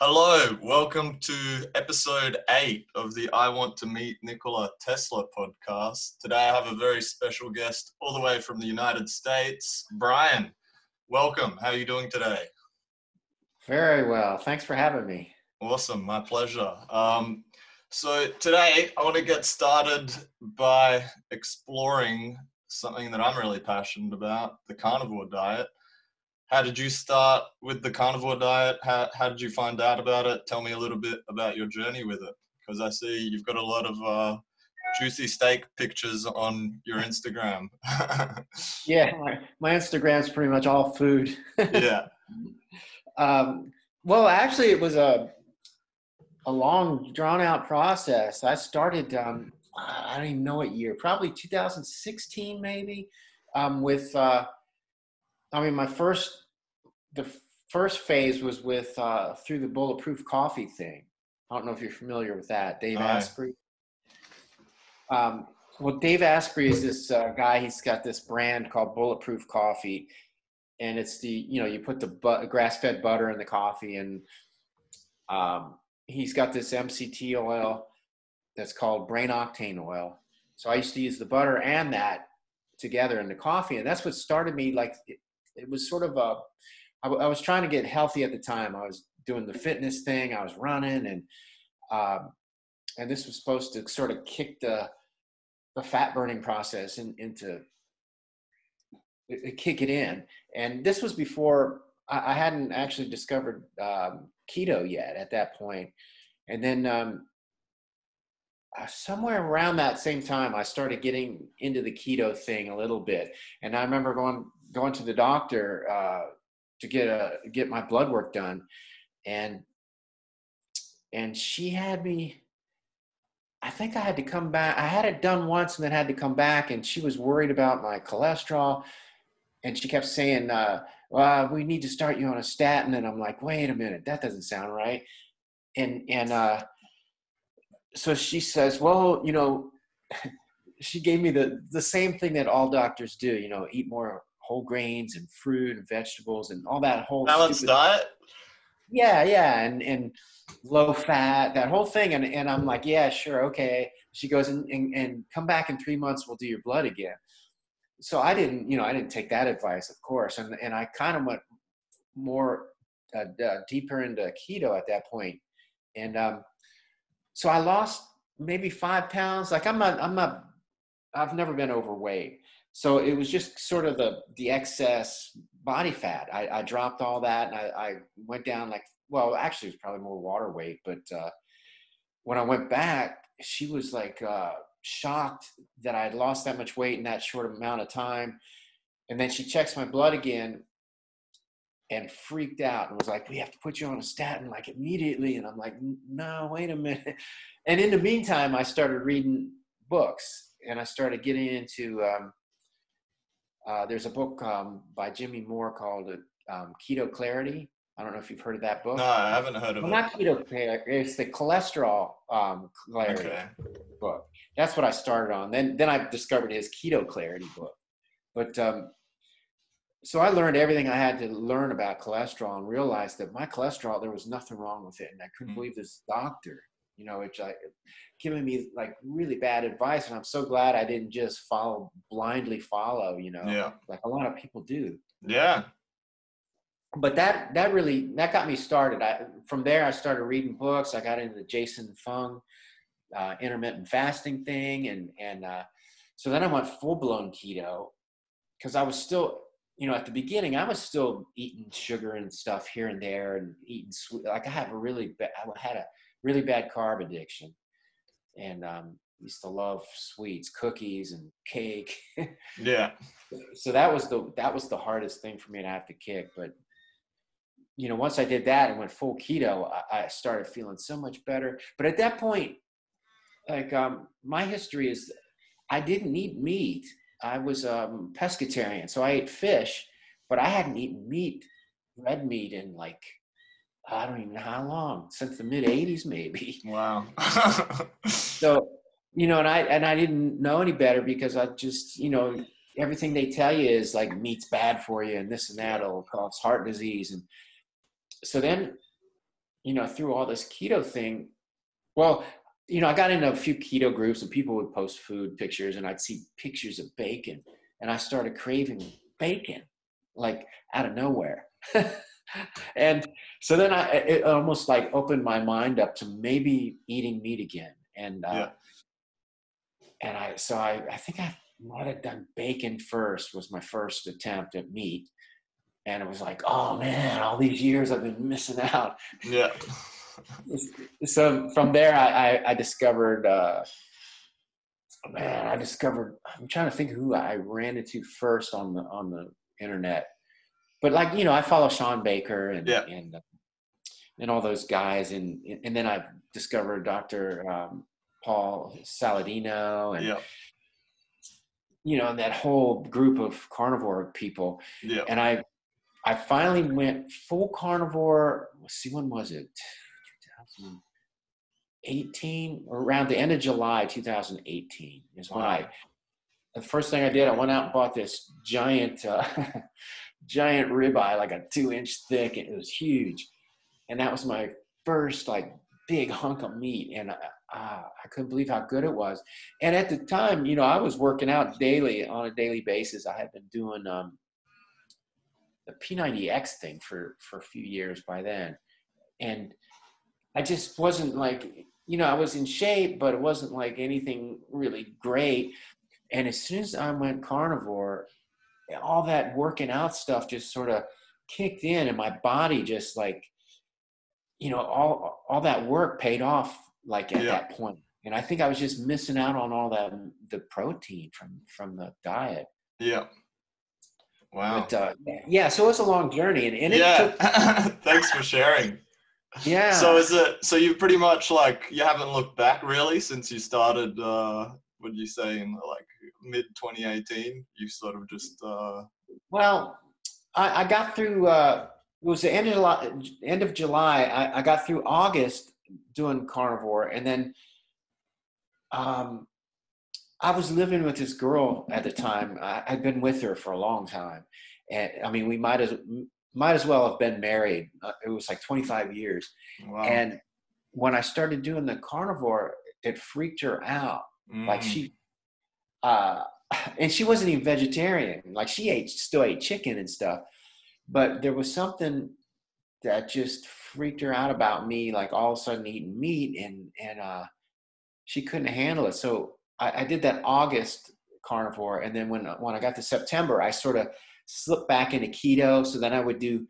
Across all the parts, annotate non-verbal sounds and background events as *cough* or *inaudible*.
Hello, welcome to episode eight of the I Want to Meet Nikola Tesla podcast. Today I have a very special guest all the way from the United States, Brian. Welcome. How are you doing today? Very well. Thanks for having me. Awesome, my pleasure. Um, so today I want to get started by exploring something that I'm really passionate about, the carnivore diet how did you start with the carnivore diet? How, how did you find out about it? Tell me a little bit about your journey with it. Because I see you've got a lot of uh, juicy steak pictures on your Instagram. *laughs* yeah, my, my Instagram's pretty much all food. *laughs* yeah. Um, well, actually, it was a a long, drawn out process. I started. Um, I don't even know what year. Probably 2016, maybe. Um, with, uh, I mean, my first the first phase was with uh, through the bulletproof coffee thing. I don't know if you're familiar with that, Dave Aye. Asprey. Um, well, Dave Asprey is this uh, guy. He's got this brand called Bulletproof Coffee, and it's the you know you put the bu- grass-fed butter in the coffee, and um, he's got this MCT oil that's called brain octane oil. So I used to use the butter and that together in the coffee, and that's what started me. Like it, it was sort of a I, w- I was trying to get healthy at the time. I was doing the fitness thing. I was running, and um, and this was supposed to sort of kick the the fat burning process in, into kick it in. And this was before I, I hadn't actually discovered um, keto yet at that point. And then um, uh, somewhere around that same time, I started getting into the keto thing a little bit. And I remember going going to the doctor uh, to get a get my blood work done. And and she had me i think i had to come back i had it done once and then had to come back and she was worried about my cholesterol. And she kept saying uh, well we need to start you on a statin. And i'm like wait a minute that doesn't sound right. And and uh, so she says well you know *laughs* she gave me the the same thing that all doctors do you know eat more whole grains and fruit and vegetables and all that whole balanced diet. Yeah, yeah, and and low fat, that whole thing. And and I'm like, yeah, sure, okay. She goes and, and, and come back in three months. We'll do your blood again. So I didn't, you know, I didn't take that advice, of course, and and I kind of went more uh, uh, deeper into keto at that point, and um, so I lost maybe five pounds. Like I'm not, I'm not, I've never been overweight, so it was just sort of the the excess body fat. I, I dropped all that and I, I, went down like well, actually it was probably more water weight, but uh, when I went back, she was like uh, shocked that I had lost that much weight in that short amount of time. And then she checks my blood again and freaked out and was like, "We have to put you on a statin like immediately." And I'm like, "No, wait a minute." And in the meantime, I started reading books and I started getting into um, uh, there's a book um, by Jimmy Moore called um, Keto Clarity. I don't know if you've heard of that book. No, I haven't heard of well, it. Not keto clarity. It's the cholesterol um, clarity okay. book. That's what I started on. Then, then I discovered his keto clarity book. But um, so I learned everything I had to learn about cholesterol and realized that my cholesterol there was nothing wrong with it, and I couldn't mm-hmm. believe this doctor you know, which I giving me like really bad advice. And I'm so glad I didn't just follow blindly follow, you know, yeah. like a lot of people do. Yeah. But that that really that got me started. I from there I started reading books. I got into the Jason Fung uh, intermittent fasting thing, and and uh, so then I went full blown keto because I was still you know, at the beginning, I was still eating sugar and stuff here and there, and eating sweet. Like I have a really bad, I had a really bad carb addiction, and um, used to love sweets, cookies, and cake. *laughs* yeah. So that was the that was the hardest thing for me to have to kick. But you know, once I did that and went full keto, I, I started feeling so much better. But at that point, like um, my history is, I didn't eat meat. I was um, pescatarian, so I ate fish, but I hadn't eaten meat, red meat, in like I don't even know how long since the mid '80s, maybe. *laughs* Wow. so, you know, and I and I didn't know any better because I just, you know, everything they tell you is like meat's bad for you and this and that will cause heart disease and so then you know, through all this keto thing, well, you know, I got into a few keto groups and people would post food pictures and I'd see pictures of bacon and I started craving bacon like out of nowhere. *laughs* and so then I, it almost like opened my mind up to maybe eating meat again. And, uh, yeah. and I, so I, I think I might have done bacon first was my first attempt at meat. And it was like, oh man, all these years I've been missing out. Yeah. so from there, I, I, I discovered, uh, man, I discovered, I'm trying to think who I ran into first on the, on the internet but like you know, I follow Shawn Baker and yeah. and uh, and all those guys, and and then I've discovered Dr. Um, Paul Saladino and yeah. you know that whole group of carnivore people. Yeah. And I I finally went full carnivore. Let's see, when was it? 2018, around the end of July 2018 is when. I. The first thing I did, I went out and bought this giant uh, *laughs* giant ribeye, like a two inch thick, it was huge. And that was my first like big hunk of meat, and I, uh, I couldn't believe how good it was. And at the time, you know, I was working out daily on a daily basis. I had been doing um, the P90X thing for for a few years by then, and I just wasn't like, you know, I was in shape, but it wasn't like anything really great. And as soon as I went carnivore, all that working out stuff just sort of kicked in and my body just like you know all all that work paid off like at yeah. that point. And i think i was just missing out on all that the protein from from the diet. Yeah. Wow. But, uh, yeah so it's a long journey and, and yeah. took... *laughs* thanks for sharing. Yeah. So is it so you pretty much like you haven't looked back really since you started uh what did you say in like mid 2018 you sort of just uh well i, I got through uh it was the end of july end of july. I, I got through august doing carnivore and then um i was living with this girl at the time. I, i'd been with her for a long time. And i mean we might as might as well have been married. Uh, it was like 25 years. Wow. and when i started doing the carnivore it freaked her out. Mm. like she uh, *laughs* and she wasn't even vegetarian. Like she ate, still ate chicken and stuff. But there was something that just freaked her out about me, like all of a sudden eating meat, and and uh, she couldn't handle it. So I, I did that August carnivore, and then when when I got to September, I sort of slipped back into keto. So then I would do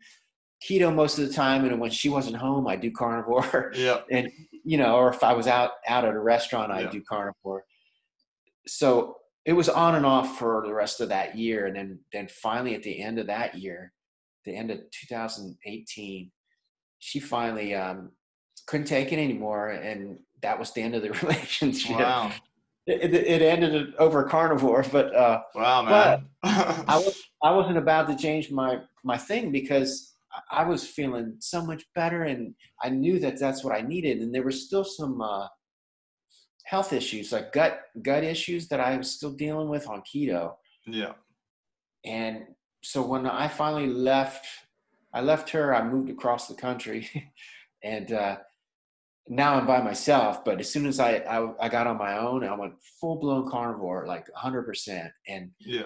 keto most of the time, and when she wasn't home, I do carnivore. *laughs* Yeah. And you know, or if I was out out at a restaurant, I yeah. do carnivore. So it was on and off for the rest of that year and then then finally at the end of that year the end of 2018 she finally um, couldn't take it anymore and that was the end of the *laughs* relationship. Wow. It, it, it ended over carnivore but uh wow man. *laughs* I was i wasn't about to change my my thing because i was feeling so much better and i knew that that's what i needed and there was still some uh health issues like gut gut issues that I was still dealing with on keto. Yeah. And so when I finally left, I left her. I moved across the country, *laughs* and uh, now I'm by myself. But as soon as I, I, I got on my own, I went full blown carnivore, like 100 percent. And yeah,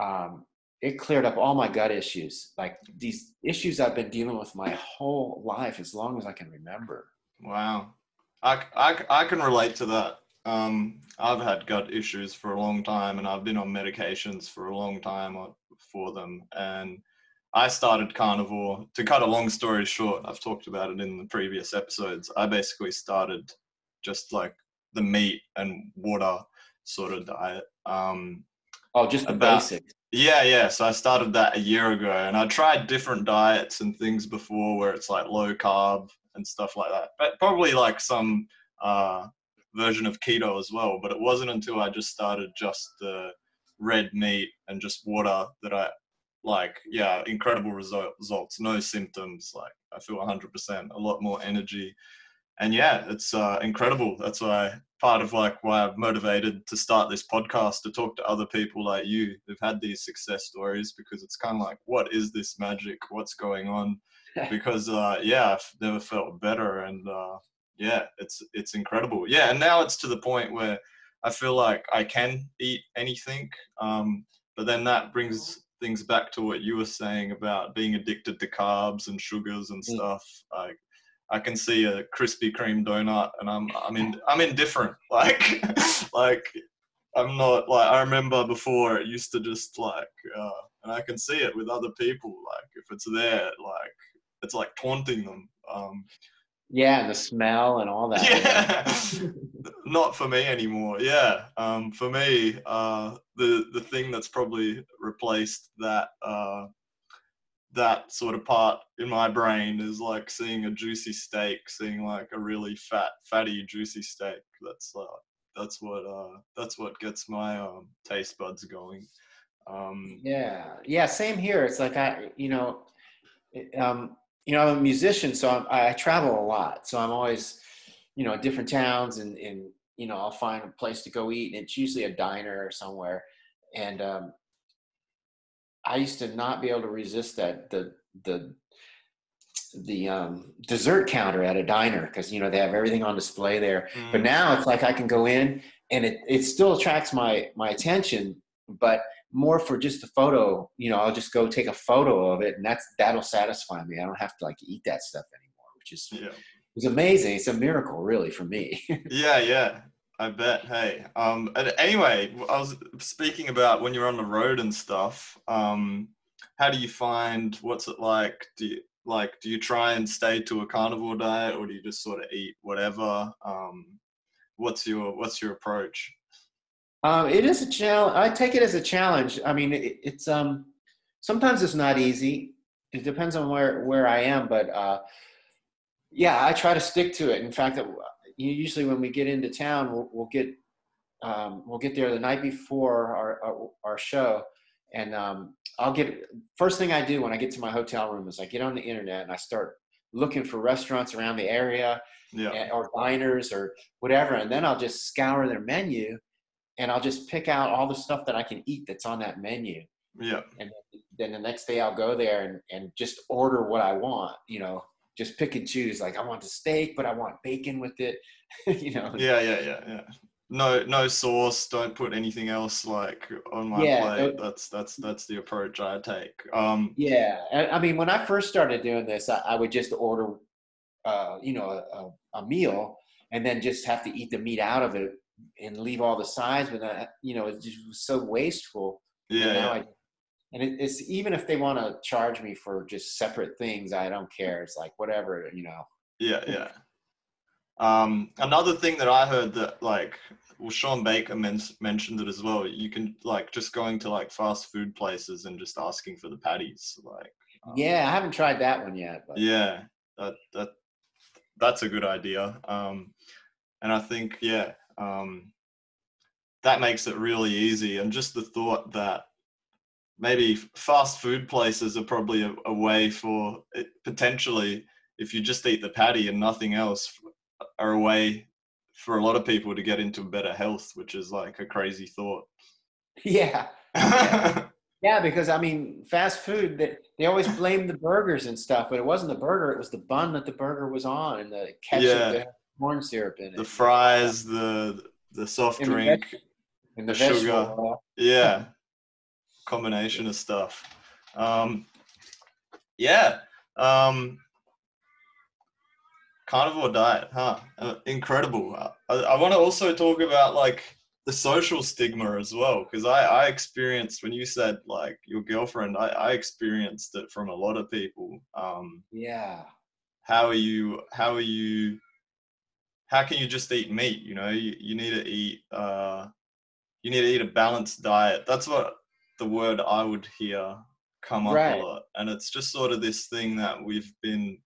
um, it cleared up all my gut issues, like these issues I've been dealing with my whole life, as long as I can remember. Wow. I, I, I can relate to that. Um, I've had gut issues for a long time and I've been on medications for a long time for them. And I started carnivore. To cut a long story short, I've talked about it in the previous episodes. I basically started just like the meat and water sort of diet. Um, oh, just the about, basics. Yeah, yeah. So I started that a year ago and I tried different diets and things before where it's like low carb, and stuff like that. But probably like some uh, version of keto as well. But it wasn't until I just started just the red meat and just water that I like, yeah, incredible result, results, no symptoms. Like I feel 100%, a lot more energy. And yeah, it's uh, incredible. That's why part of like why I'm motivated to start this podcast to talk to other people like you who've had these success stories because it's kind of like, what is this magic? What's going on? Because uh, yeah, I've never felt better, and uh, yeah, it's it's incredible. Yeah, and now it's to the point where I feel like I can eat anything, um, but then that brings things back to what you were saying about being addicted to carbs and sugars and Mm. stuff. Like I can see a Krispy Kreme donut, and I'm I'm in I'm indifferent. *laughs* Like like I'm not like I remember before it used to just like uh, and I can see it with other people. Like if it's there, like it's like taunting them. Um, Yeah, the smell and all that. yeah, *laughs* *laughs* not for me anymore. Yeah, um, for me, uh, the the thing that's probably replaced that uh, that sort of part in my brain is like seeing a juicy steak, seeing like a really fat, fatty, juicy steak. That's uh, that's what uh, that's what gets my um, taste buds going. Um, Yeah, yeah, same here. It's like I, you know, it- um, you know, I'm a musician, so I'm, I travel a lot. So I'm always, you know, different towns, and and you know, I'll find a place to go eat, and it's usually a diner or somewhere. And um, I used to not be able to resist that the the the um, dessert counter at a diner because you know they have everything on display there. But mm, now it's like I can go in and it, it still attracts my my attention, but more for just a photo. You know, I'll just go take a photo of it, and that's that'll satisfy me. I don't have to like eat that stuff anymore, which is yeah. it's amazing. It's a miracle, really, for me. *laughs* Yeah, yeah. I bet. Hey, um, and anyway, I was speaking about when you're on the road and stuff. Um, how do you find? What's it like? Do you like? Do you try and stay to a carnivore diet, or do you just sort of eat whatever? Um, what's your What's your approach? Um, it is a challenge. I take it as a challenge. I mean, it, it's um sometimes it's not easy. It depends on where where I am, but uh, yeah, I try to stick to it. In fact, that usually when we get into town, we'll, we'll get um, we'll get there the night before our our, our show, and um, I'll get first thing I do when I get to my hotel room is I get on the internet and I start looking for restaurants around the area Yeah, and- or diners or whatever, and then I'll just scour their menu, and I'll just pick out all the stuff that I can eat that's on that menu, yeah, and then the next day I'll go there and, and just order what I want, you know, just pick and choose. Like I want the steak, but I want bacon with it, *laughs* you know. yeah, yeah, yeah, yeah. No, no sauce. Don't put anything else like on my Yeah, plate. no- That's that's that's the approach I take. Um, Yeah, I I mean, when I first started doing this, I, I would just order, uh, you know, a, a meal, and then just have to eat the meat out of it and leave all the sides. But you know, it just was so wasteful. And yeah, now. I, and it, it's even if they want to charge me for just separate things, I don't care. It's like whatever, you know. Yeah, yeah. Um, another thing that I heard that like, well, Shawn Baker men- mentioned it as well. You can like just going to like fast food places and just asking for the patties. Like, um, Yeah, I haven't tried that one yet. But yeah, that that that's a good idea. Um, and I think yeah, um, that makes it really easy. And just the thought that maybe fast food places are probably a, a way for it, potentially if you just eat the patty and nothing else are a way for a lot of people to get into better health which is like a crazy thought *laughs* yeah, yeah *laughs* yeah, because I mean, fast food they, they always blame the burgers and stuff, but it wasn't the burger; it was the bun that the burger was on and the ketchup, Yeah. Corn syrup in it, the fries the the soft And drink the, the sugar. yeah. *laughs* Combination of stuff. Um yeah um carnivore diet huh? Uh, incredible. I, I want to also talk about like the social stigma as well because I, I experienced when you said like your girlfriend I, I experienced it from a lot of people. Um Yeah, how are you how are you how can you just eat meat? You know you, you need to eat uh you need to eat a balanced diet. That's what the word i would hear come up Right. a lot. And it's just sort of this thing that we've been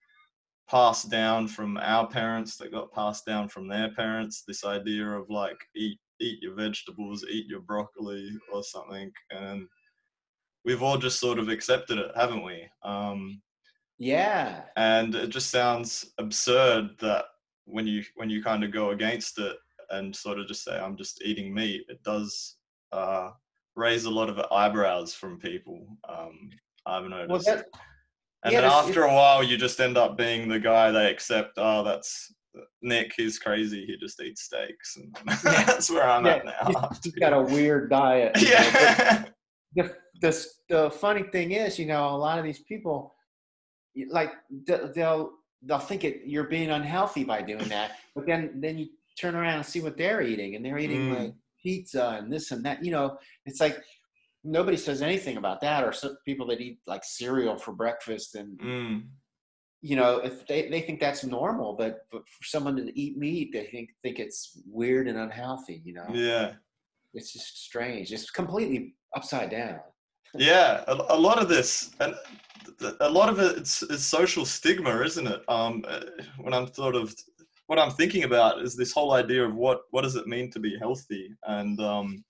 passed down from our parents that got passed down from their parents. This idea of like eat eat your vegetables eat your broccoli or something. And we've all just sort of accepted it haven't we? Um yeah, and it just sounds absurd that when you when you kind of go against it and sort of just say i'm just eating meat it does uh raise a lot of eyebrows from people um i've well, noticed that, and Yeah, then after a while you just end up being the guy they accept oh that's nik he's crazy he just eats steaks and *laughs* that's where i'm at Yeah, now He's got a weird diet. you know, but- yeah *laughs* the, the the funny thing is, you know, a lot of these people, like they'll they'll think it you're being unhealthy by doing that, but then then you turn around and see what they're eating, and they're eating Mm. like pizza and this and that. You know, it's like nobody says anything about that, or some people that eat like cereal for breakfast, and Mm. you know, if they they think that's normal, but but for someone to eat meat, they think think it's weird and unhealthy. You know, yeah it's just strange. It's completely upside down. Yeah, a, a lot of this, and a lot of it, it's, it's social stigma, isn't it? Um, uh, when I'm sort of, what I'm thinking about is this whole idea of what what does it mean to be healthy, and um,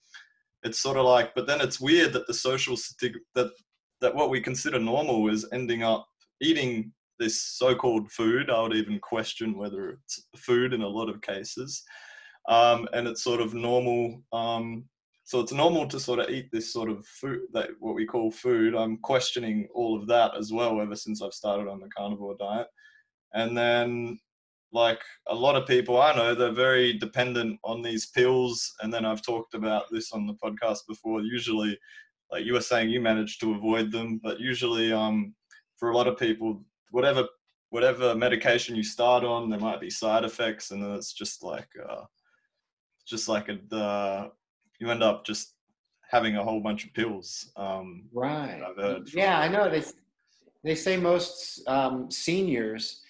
it's sort of like, but then it's weird that the social stig that that what we consider normal is ending up eating this so-called food. I would even question whether it's food in a lot of cases, um, and it's sort of normal. Um, so it's normal to sort of eat this sort of food that what we call food. I'm questioning all of that as well ever since I've started on the carnivore diet. And then like a lot of people I know, they're very dependent on these pills. And then I've talked about this on the podcast before. Usually, like you were saying, you manage to avoid them, but usually, um, for a lot of people, whatever whatever medication you start on, there might be side effects, and then it's just like uh, just like a uh, you end up just having a whole bunch of pills. Um, Right. Yeah, I know. They they say most um, seniors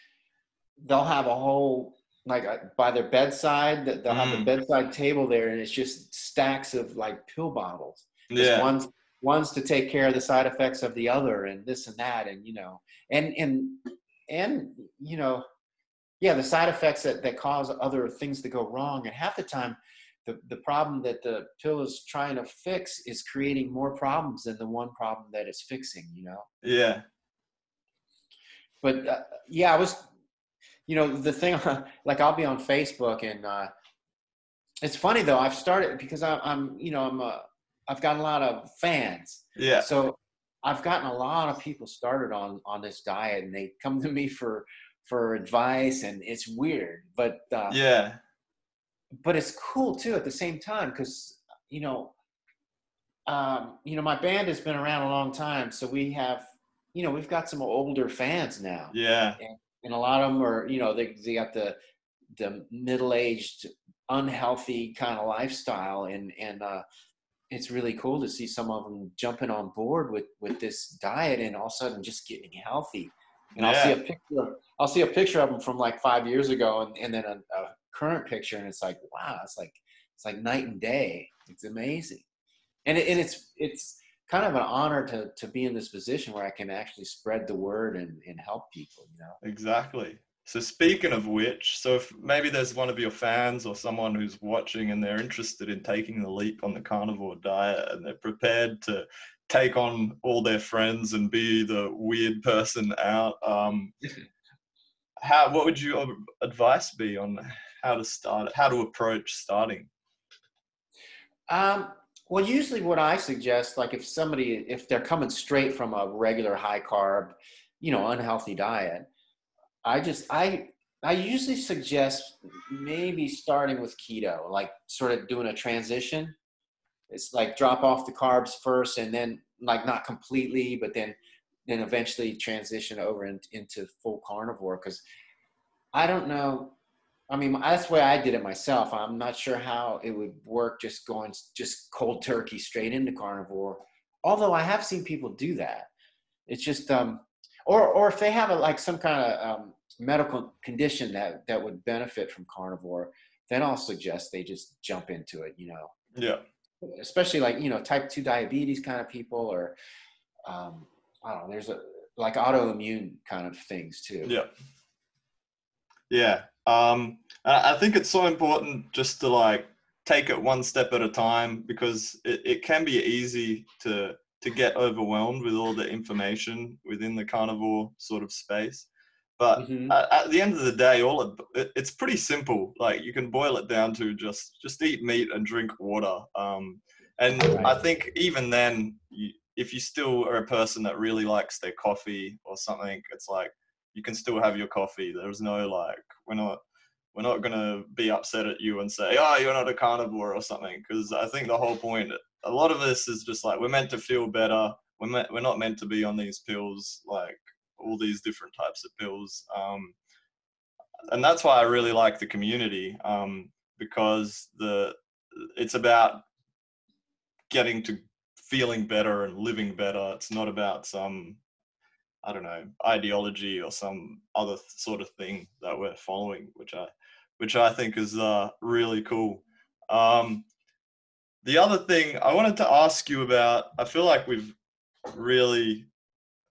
they'll have a whole like uh, by their bedside that they'll have a Mm. bedside table there, and it's just stacks of like pill bottles. Just yeah, one's one's to take care of the side effects of the other, and this and that, and you know, and and and you know, yeah, the side effects that that cause other things to go wrong, and half the time. The, the problem that the pill is trying to fix is creating more problems than the one problem that it's fixing you know? Yeah, but uh, yeah, I was, you know, the thing *laughs* like I'll be on Facebook and uh, it's funny though. I've started because I, I'm, you know, I'm a, I've got a lot of fans, yeah, so I've gotten a lot of people started on on this diet, and they come to me for for advice, and it's weird, but uh, yeah, but it's cool too at the same time because you know um, you know my band has been around a long time so we have you know we've got some older fans now. Yeah, and a lot of them are you know they, they got the the middle-aged unhealthy kind of lifestyle and and uh it's really cool to see some of them jumping on board with with this diet and all of a sudden just getting healthy. And i'll see a picture i'll see a picture of them from like five years ago and, and then a, a current picture and it's like wow it's like it's like night and day. It's amazing. And, it, and it's it's kind of an honor to to be in this position where i can actually spread the word and, and help people you know? Exactly. So speaking of which, so if maybe there's one of your fans or someone who's watching and they're interested in taking the leap on the carnivore diet and they're prepared to take on all their friends and be the weird person out, um, *laughs* how what would your advice be on how to start, how to approach starting? Um, well, usually what I suggest, like if somebody, if they're coming straight from a regular high carb, you know, unhealthy diet, I just, I, I usually suggest maybe starting with keto, like sort of doing a transition. It's like drop off the carbs first and then like not completely, but then, then eventually transition over in, into full carnivore. Cause I don't know, I mean, that's the way I did it myself. I'm not sure how it would work just going just cold turkey straight into carnivore. Although I have seen people do that. It's just, um, or or if they have a, like some kind of um, medical condition that that would benefit from carnivore, then I'll suggest they just jump into it. You know, Yeah, especially like you know type two diabetes kind of people, or um, I don't know. There's a like autoimmune kind of things too. yeah, yeah. Um, I think it's so important just to like take it one step at a time because it, it can be easy to to get overwhelmed with all the information within the carnivore sort of space. But Mhm. at, at the end of the day, all it, it, it's pretty simple. Like you can boil it down to just just eat meat and drink water. Um, and I think even then, you, if you still are a person that really likes their coffee or something, it's like you can still have your coffee. There's no like we're not we're not gonna be upset at you and say, oh, you're not a carnivore or something. Because I think the whole point, a lot of this is just like we're meant to feel better. We're meant, we're not meant to be on these pills, like all these different types of pills. Um, and that's why I really like the community um, because the it's about getting to feeling better and living better. It's not about some I don't know ideology or some other sort of thing that we're following, which I which I think is uh, really cool. Um, the other thing I wanted to ask you about, I feel like we've really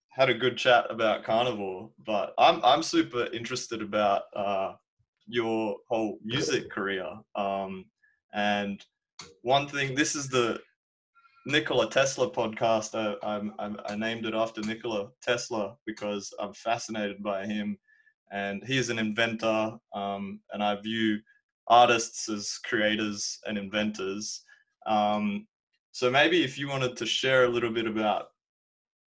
had a good chat about carnivore, but I'm I'm super interested about uh, your whole music career. Um, and one thing, this is the Nikola Tesla podcast. I, I, I named it after Nikola Tesla because I'm fascinated by him, and he is an inventor. Um, and I view artists as creators and inventors. Um, so maybe if you wanted to share a little bit about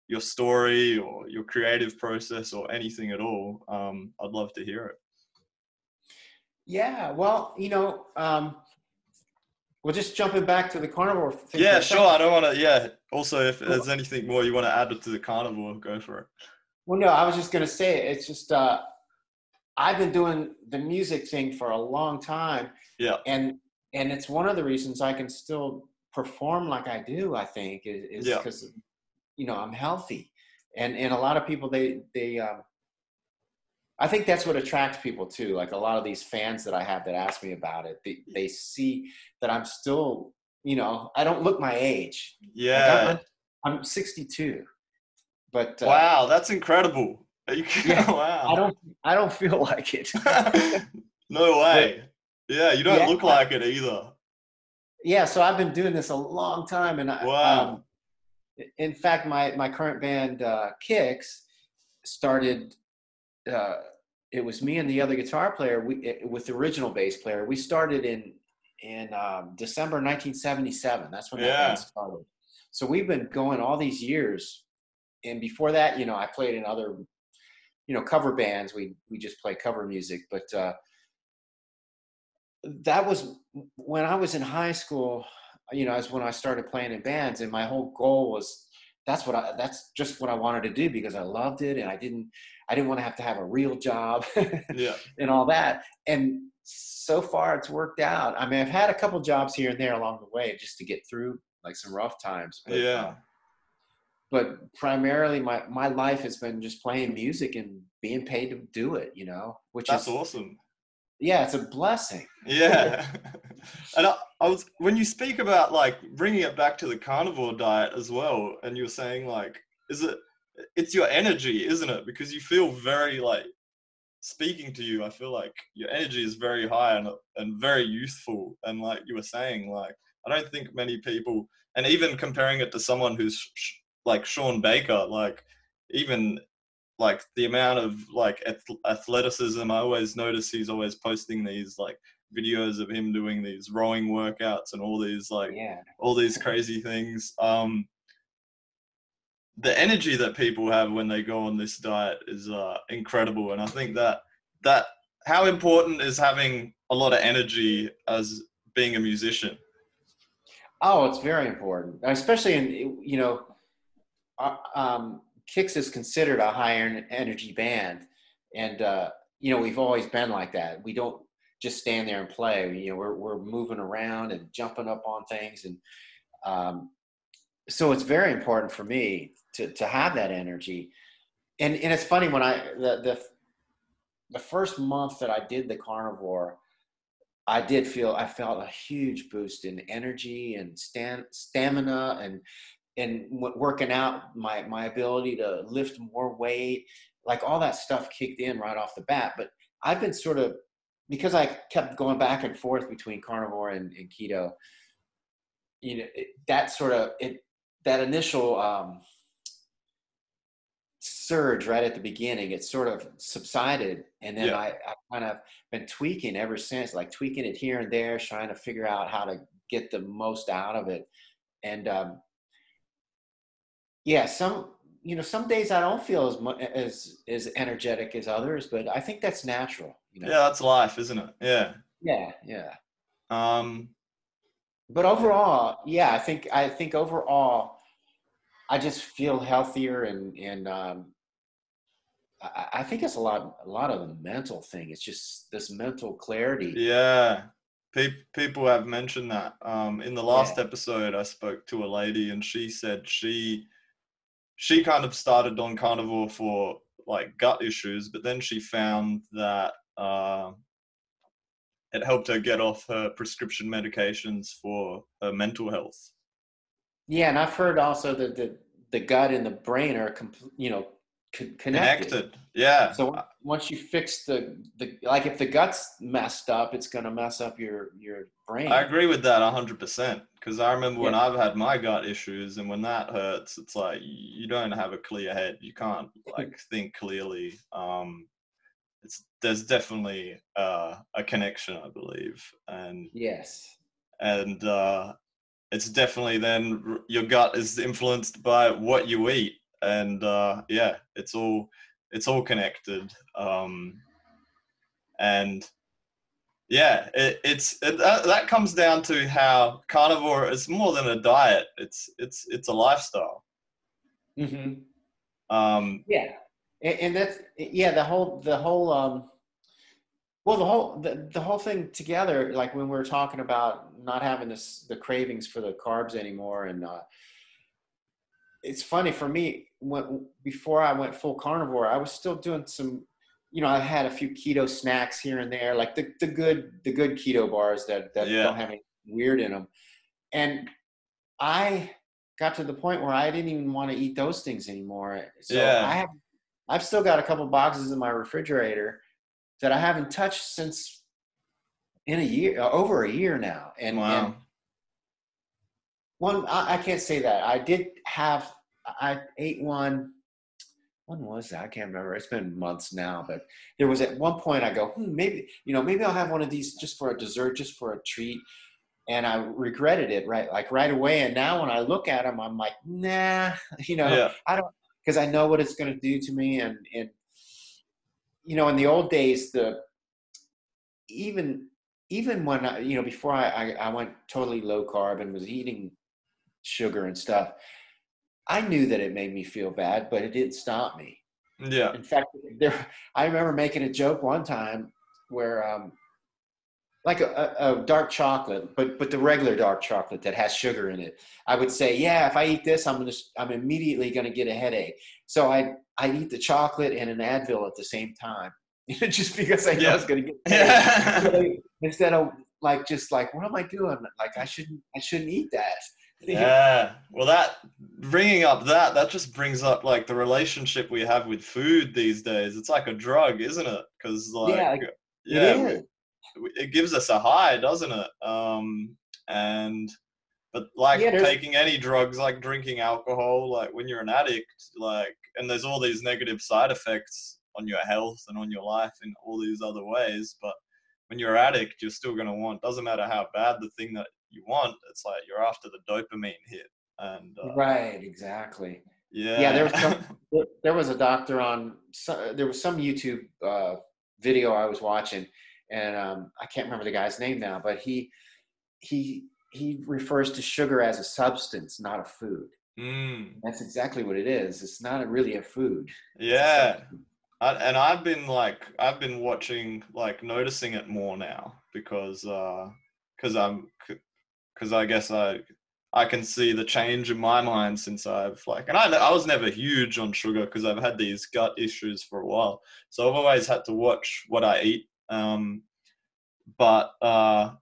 your story or your creative process or anything at all, um, I'd love to hear it. Yeah, well, you know, um, well, just jumping back to the carnivore thing. Yeah, sure. I don't want to. Yeah. Also, if there's anything more you want to add to the carnivore, go for it. Well, no, I was just gonna say it's just uh, I've been doing the music thing for a long time. Yeah. And and it's one of the reasons I can still perform like I do. I think is because yeah you know i'm healthy and and a lot of people they they um, i think that's what attracts people too like a lot of these fans that i have that ask me about it they, they see that i'm still you know i don't look my age. Yeah like I'm, I'm, 62 but uh, wow that's incredible. Yeah, *laughs* wow. I don't i don't feel *laughs* like it. *laughs* No way. But, yeah you don't yeah, look like it either. Yeah so i've been doing this a long time and wow. Um, in fact, my my current band uh, Kix started. Uh, it was me and the other guitar player. We with the original bass player. We started in in um, December 1977. That's when that band started. So we've been going all these years, and before that, you know, I played in other, you know, cover bands. We we just play cover music, but uh, that was when I was in high school you know, as when I started playing in bands, and my whole goal was that's what I that's just what I wanted to do because I loved it, and I didn't I didn't want to have to have a real job, *laughs* yeah, and all that. And so far, it's worked out. I mean, I've had a couple jobs here and there along the way just to get through like some rough times. But, yeah. Uh, but primarily, my my life has been just playing music and being paid to do it. You know, which that's is awesome yeah it's a blessing. Yeah. *laughs* And I, I, was when you speak about like bringing it back to the carnivore diet as well and you're saying like is it it's your energy isn't it? Because you feel very like speaking to you i feel like your energy is very high and, and very youthful. And like you were saying like i don't think many people and even comparing it to someone who's sh- like shawn baker like even like the amount of like athleticism i always notice he's always posting these like videos of him doing these rowing workouts and all these like yeah. all these crazy things um the energy that people have when they go on this diet is uh incredible and i think that that how important is having a lot of energy as being a musician oh it's very important especially in you know uh, um Kix is considered a higher energy band, and uh, you know we've always been like that. We don't just stand there and play. You know, we're we're moving around and jumping up on things, and um, so it's very important for me to to have that energy. And and it's funny when I the the the first month that I did the carnivore, I did feel I felt a huge boost in energy and stam- stamina and and working out my my ability to lift more weight like all that stuff kicked in right off the bat. But i've been sort of because i kept going back and forth between carnivore and, and keto you know it, that sort of it that initial um, surge right at the beginning it sort of subsided. And then yeah. I, I kind of been tweaking ever since like tweaking it here and there trying to figure out how to get the most out of it. And um, yeah, some you know some days I don't feel as much as as energetic as others, but I think that's natural. You know? Yeah, that's life, isn't it? Yeah. Yeah, yeah. Um, But overall, yeah, I think I think overall, I just feel healthier and and um, I, I think it's a lot a lot of the mental thing. It's just this mental clarity. yeah. People have mentioned that. Um, in the last Yeah. episode, I spoke to a lady, and she said she she kind of started on carnivore for like gut issues, but then she found that uh, it helped her get off her prescription medications for her mental health. Yeah, and I've heard also that the the gut and the brain are you know connected. Connected, yeah. So once you fix the the like if the gut's messed up, it's gonna mess up your your brain. I agree with that hundred percent. Because I remember when Yeah. I've had my gut issues, and when that hurts, it's like you don't have a clear head. You can't *laughs* like think clearly. Um, it's there's definitely uh, a connection, I believe, and Yes. and uh, it's definitely then your gut is influenced by what you eat, and uh, yeah, it's all it's all connected. Um, and yeah, it, it's it, that, that comes down to how carnivore is more than a diet. It's it's it's a lifestyle. hmm Um, Yeah, and, and that's yeah the whole the whole um, well the whole the, the whole thing together. Like when we were talking about not having this the cravings for the carbs anymore, and uh, it's funny for me when before I went full carnivore, I was still doing some. You know, I had a few keto snacks here and there, like the, the good the good keto bars that that Yeah. don't have any weird in them, and I got to the point where I didn't even want to eat those things anymore. So Yeah. I have I've still got a couple boxes in my refrigerator that I haven't touched since in a year uh, over a year now. And, wow. and one I, I can't say that. I did have I ate one when was that? I can't remember. It's been months now, but there was at one point I go, hmm, maybe you know, maybe I'll have one of these just for a dessert, just for a treat. And I regretted it right like right away. And now when I look at them, I'm like, nah, *laughs* you know, yeah. I don't because I know what it's going to do to me, and and you know, in the old days, the even even when I, you know before I, I I went totally low carb and was eating sugar and stuff, I knew that it made me feel bad, but it didn't stop me. Yeah. In fact, there I remember making a joke one time where um like a, a, a dark chocolate, but but the regular dark chocolate that has sugar in it. I would say, yeah, if I eat this, I'm gonna I'm immediately gonna get a headache. So I I eat the chocolate and an Advil at the same time, *laughs* just because I know Yeah. it's gonna get. *laughs* a headache. Yeah. Instead of like just like what am I doing? Like I shouldn't I shouldn't eat that. Yeah. Well, that bringing up that that just brings up like the relationship we have with food these days. It's like a drug, isn't it? Because like Yeah, yeah, it we- it gives us a high, doesn't it? Um, and but like Yeah, taking any drugs, like drinking alcohol, like when you're an addict, like and there's all these negative side effects on your health and on your life in all these other ways. But when you're an addict, you're still gonna want. Doesn't matter how bad the thing that you want. It's like you're after the dopamine hit, and uh, Right, exactly. yeah, Yeah, there was some, *laughs* there- was a doctor on there was some YouTube uh, video I was watching, and um, I can't remember the guy's name now, but he he he refers to sugar as a substance, not a food. Mm, That's exactly what it is. It's not a, really a food. Yeah. I, and I've been like I've been watching like noticing it more now because uh because I'm because I guess I I can see the change in my mind since I've like and I I was never huge on sugar because I've had these gut issues for a while. So I've always had to watch what I eat um but uh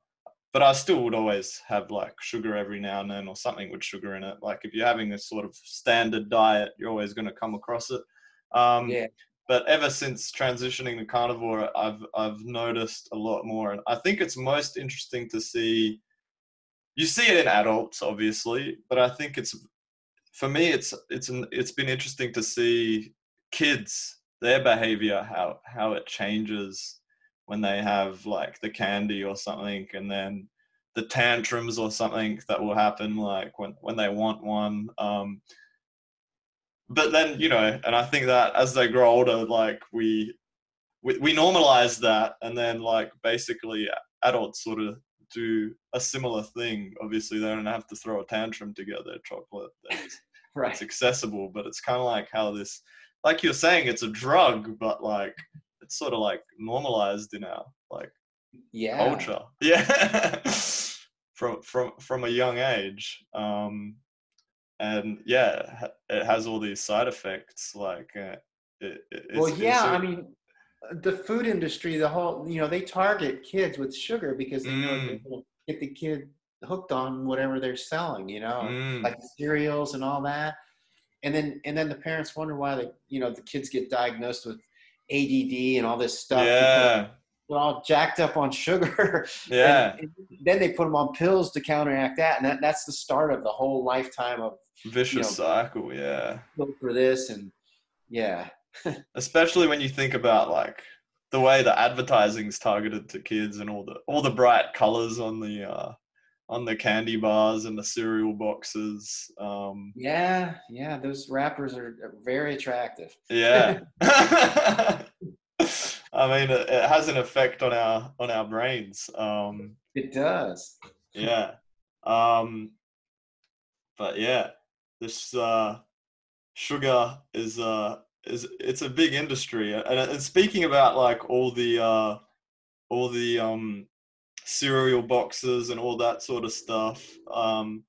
but I still would always have like sugar every now and then or something with sugar in it. Like if you're having a sort of standard diet you're always going to come across it. Um Yeah, but ever since transitioning to carnivore, I've I've noticed a lot more, and I think it's most interesting to see. You see it in adults, obviously, but I think it's for me, it's it's an, it's been interesting to see kids their behavior how how it changes when they have like the candy or something, and then the tantrums or something that will happen like when when they want one. Um, but then you know, and I think that as they grow older, like we we, we normalize that, and then like basically adults sort of do a similar thing. Obviously, they don't have to throw a tantrum to get their chocolate. It's, *laughs* Right. it's accessible, but it's kind of like how this, like you're saying, it's a drug, but like it's sort of like normalized in our like Yeah. culture. *laughs* Yeah, from from from a young age. Um, and yeah, it has all these side effects. Like, uh, it, Well, it's- yeah. I mean, the food industry, the whole, you know, they target kids with sugar because they know Mm. they're gonna get the kid hooked on whatever they're selling. You know, Mm, like cereals and all that. And then, and then the parents wonder why the, you know, the kids get diagnosed with ADD and all this stuff. yeah, They're all jacked up on sugar. *laughs* yeah, And, and then they put them on pills to counteract that, and that, that's the start of the whole lifetime of vicious know, cycle. Yeah. for this and yeah, *laughs* especially when you think about like the way the advertising's targeted to kids and all the all the bright colors on the uh on the candy bars and the cereal boxes um yeah, yeah. Those wrappers are are very attractive. yeah *laughs* *laughs* i mean it, it has an effect on our on our brains um It does. yeah um but yeah this uh sugar is uh is it's a big industry and, and speaking about like all the uh all the um cereal boxes and all that sort of stuff um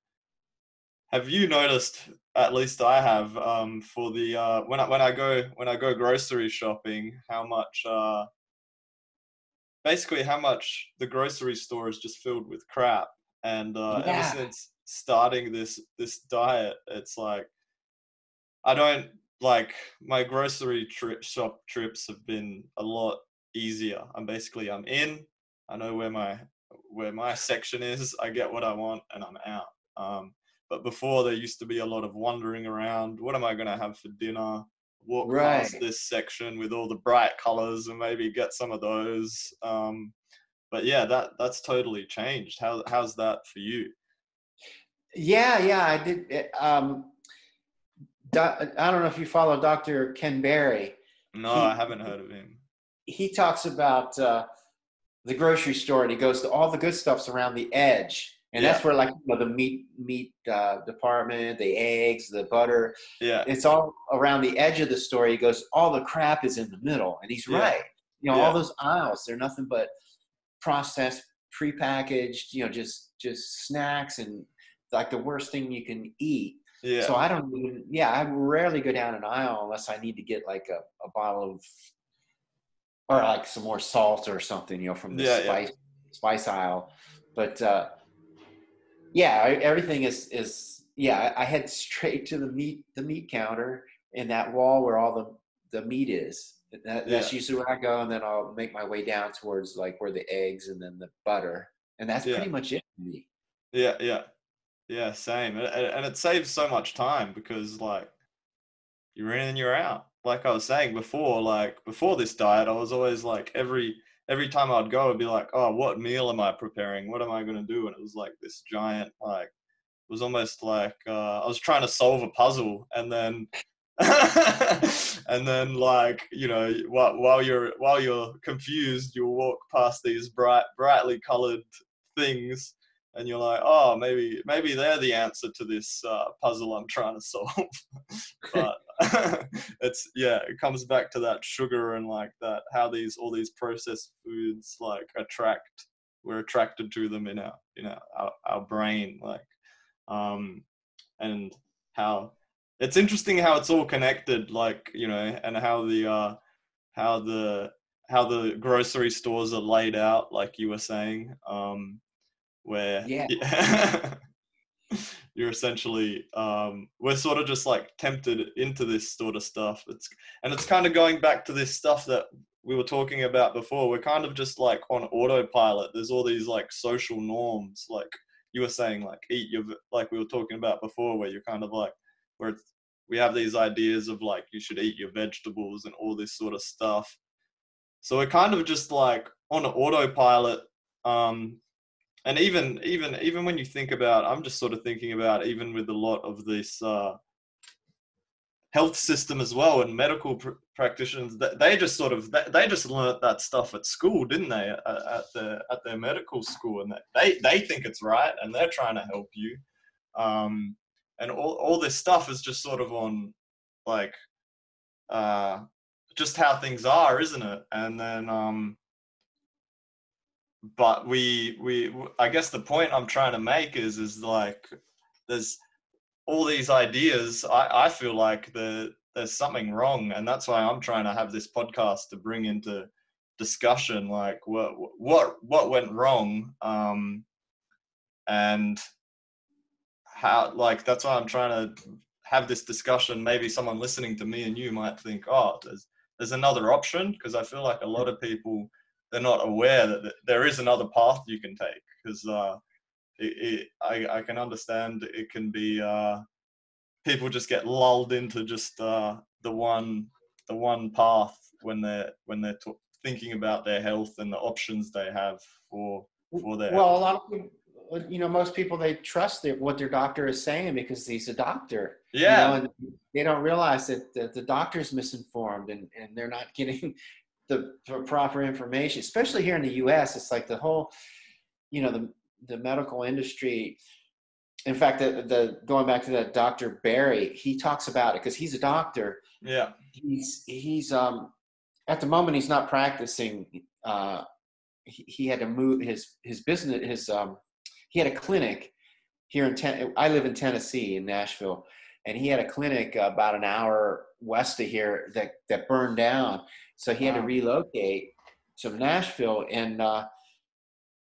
have you noticed at least i have um for the uh when i when i go when i go grocery shopping how much uh basically how much the grocery store is just filled with crap and uh Yeah. ever since starting this this diet it's like i don't like my grocery trip shop trips have been a lot easier. I'm basically i'm in i know where my where my section is i get what i want and i'm out. Um but before there used to be a lot of wandering around what am i going to have for dinner? Walk past this section with all the bright colors and maybe get some of those. Um but yeah that that's totally changed. How how's that for you? Yeah, yeah. I did. it, Um, I don't know if you follow Dr. Ken Berry. no He- i haven't heard of him He talks about uh, the grocery store, and he goes to all the good stuff's around the edge, and that's where like you know, the meat meat uh, department, the eggs, the butter. yeah It's all around the edge of the store. He goes, all the crap is in the middle, and he's Yeah. right. You know, Yeah. all those aisles, they're nothing but processed, prepackaged. You know, just just snacks and like the worst thing you can eat. Yeah So I don't even, yeah, I rarely go down an aisle unless I need to get like a, a bottle of, or like some more salt or something, you know, from the Yeah, yeah. spice spice aisle. But uh, yeah, I- everything is is yeah. I I head straight to the meat the meat counter in that wall where all the the meat is. That, that's Yeah. usually where I go, and then I'll make my way down towards like where the eggs and then the butter, and that's Yeah. pretty much it for me. Yeah, yeah, yeah. Same, and, it saves so much time because like you're in and you're out. Like I was saying before, like before this diet, I was always like every every time I'd go, I'd be like, oh, what meal am I preparing? What am I gonna do? And it was like this giant, like it was almost like uh, I was trying to solve a puzzle, and then. *laughs* and then like you know while, while you're while you're confused you'll walk past these bright brightly colored things and you're like, oh, maybe maybe they're the answer to this uh, puzzle I'm trying to solve. *laughs* but *laughs* it's yeah, it comes back to that sugar and like that how these all these processed foods like attract we're attracted to them in our in our our, our brain like um and how it's interesting how it's all connected like you know and how the uh how the how the grocery stores are laid out like you were saying um where Yeah. *laughs* you're essentially um we're sort of just like tempted into this sort of stuff. It's and it's kind of going back to this stuff that we were talking about before. We're kind of just like on autopilot. There's all these like social norms like you were saying like eat your like we were talking about before where you're kind of like where it's, we have these ideas of like you should eat your vegetables and all this sort of stuff. So we're kind of just like on autopilot um and even even even when you think about i'm just sort of thinking about even with a lot of this uh health system as well and medical pr- practitioners they just sort of they just learnt that stuff at school didn't they? At, at the at their medical school and they they think it's right and they're trying to help you. Um, and all, all this stuff is just sort of on like uh, just how things are isn't it? And then um, but we we i guess the point i'm trying to make is is like there's all these ideas, I, I feel like the, there's something wrong, and that's why I'm trying to have this podcast to bring into discussion, like what what what went wrong, um, and how like that's why I'm trying to have this discussion. Maybe someone listening to me and you might think, oh, there's there's another option because I feel like a lot of people they're not aware that there is another path you can take because uh, it, it, I, I can understand it can be uh, people just get lulled into just uh, the one the one path when they're when they're t- thinking about their health and the options they have for for their well health. a lot of people you know most people they trust their, what their doctor is saying because he's a doctor yeah you know, and they don't realize that, that the doctor's misinformed and, and they're not *laughs* getting the proper information especially here in the us it's like the whole you know the the medical industry in fact the, the going back to that dr berry he talks about it because he's a doctor. Yeah. He's he's um at the moment he's not practicing uh he, he had to move his his business his um he had a clinic here in ten i live in tennessee in nashville and he had a clinic about an hour west of here that that burned down so he wow. had to relocate to nashville and uh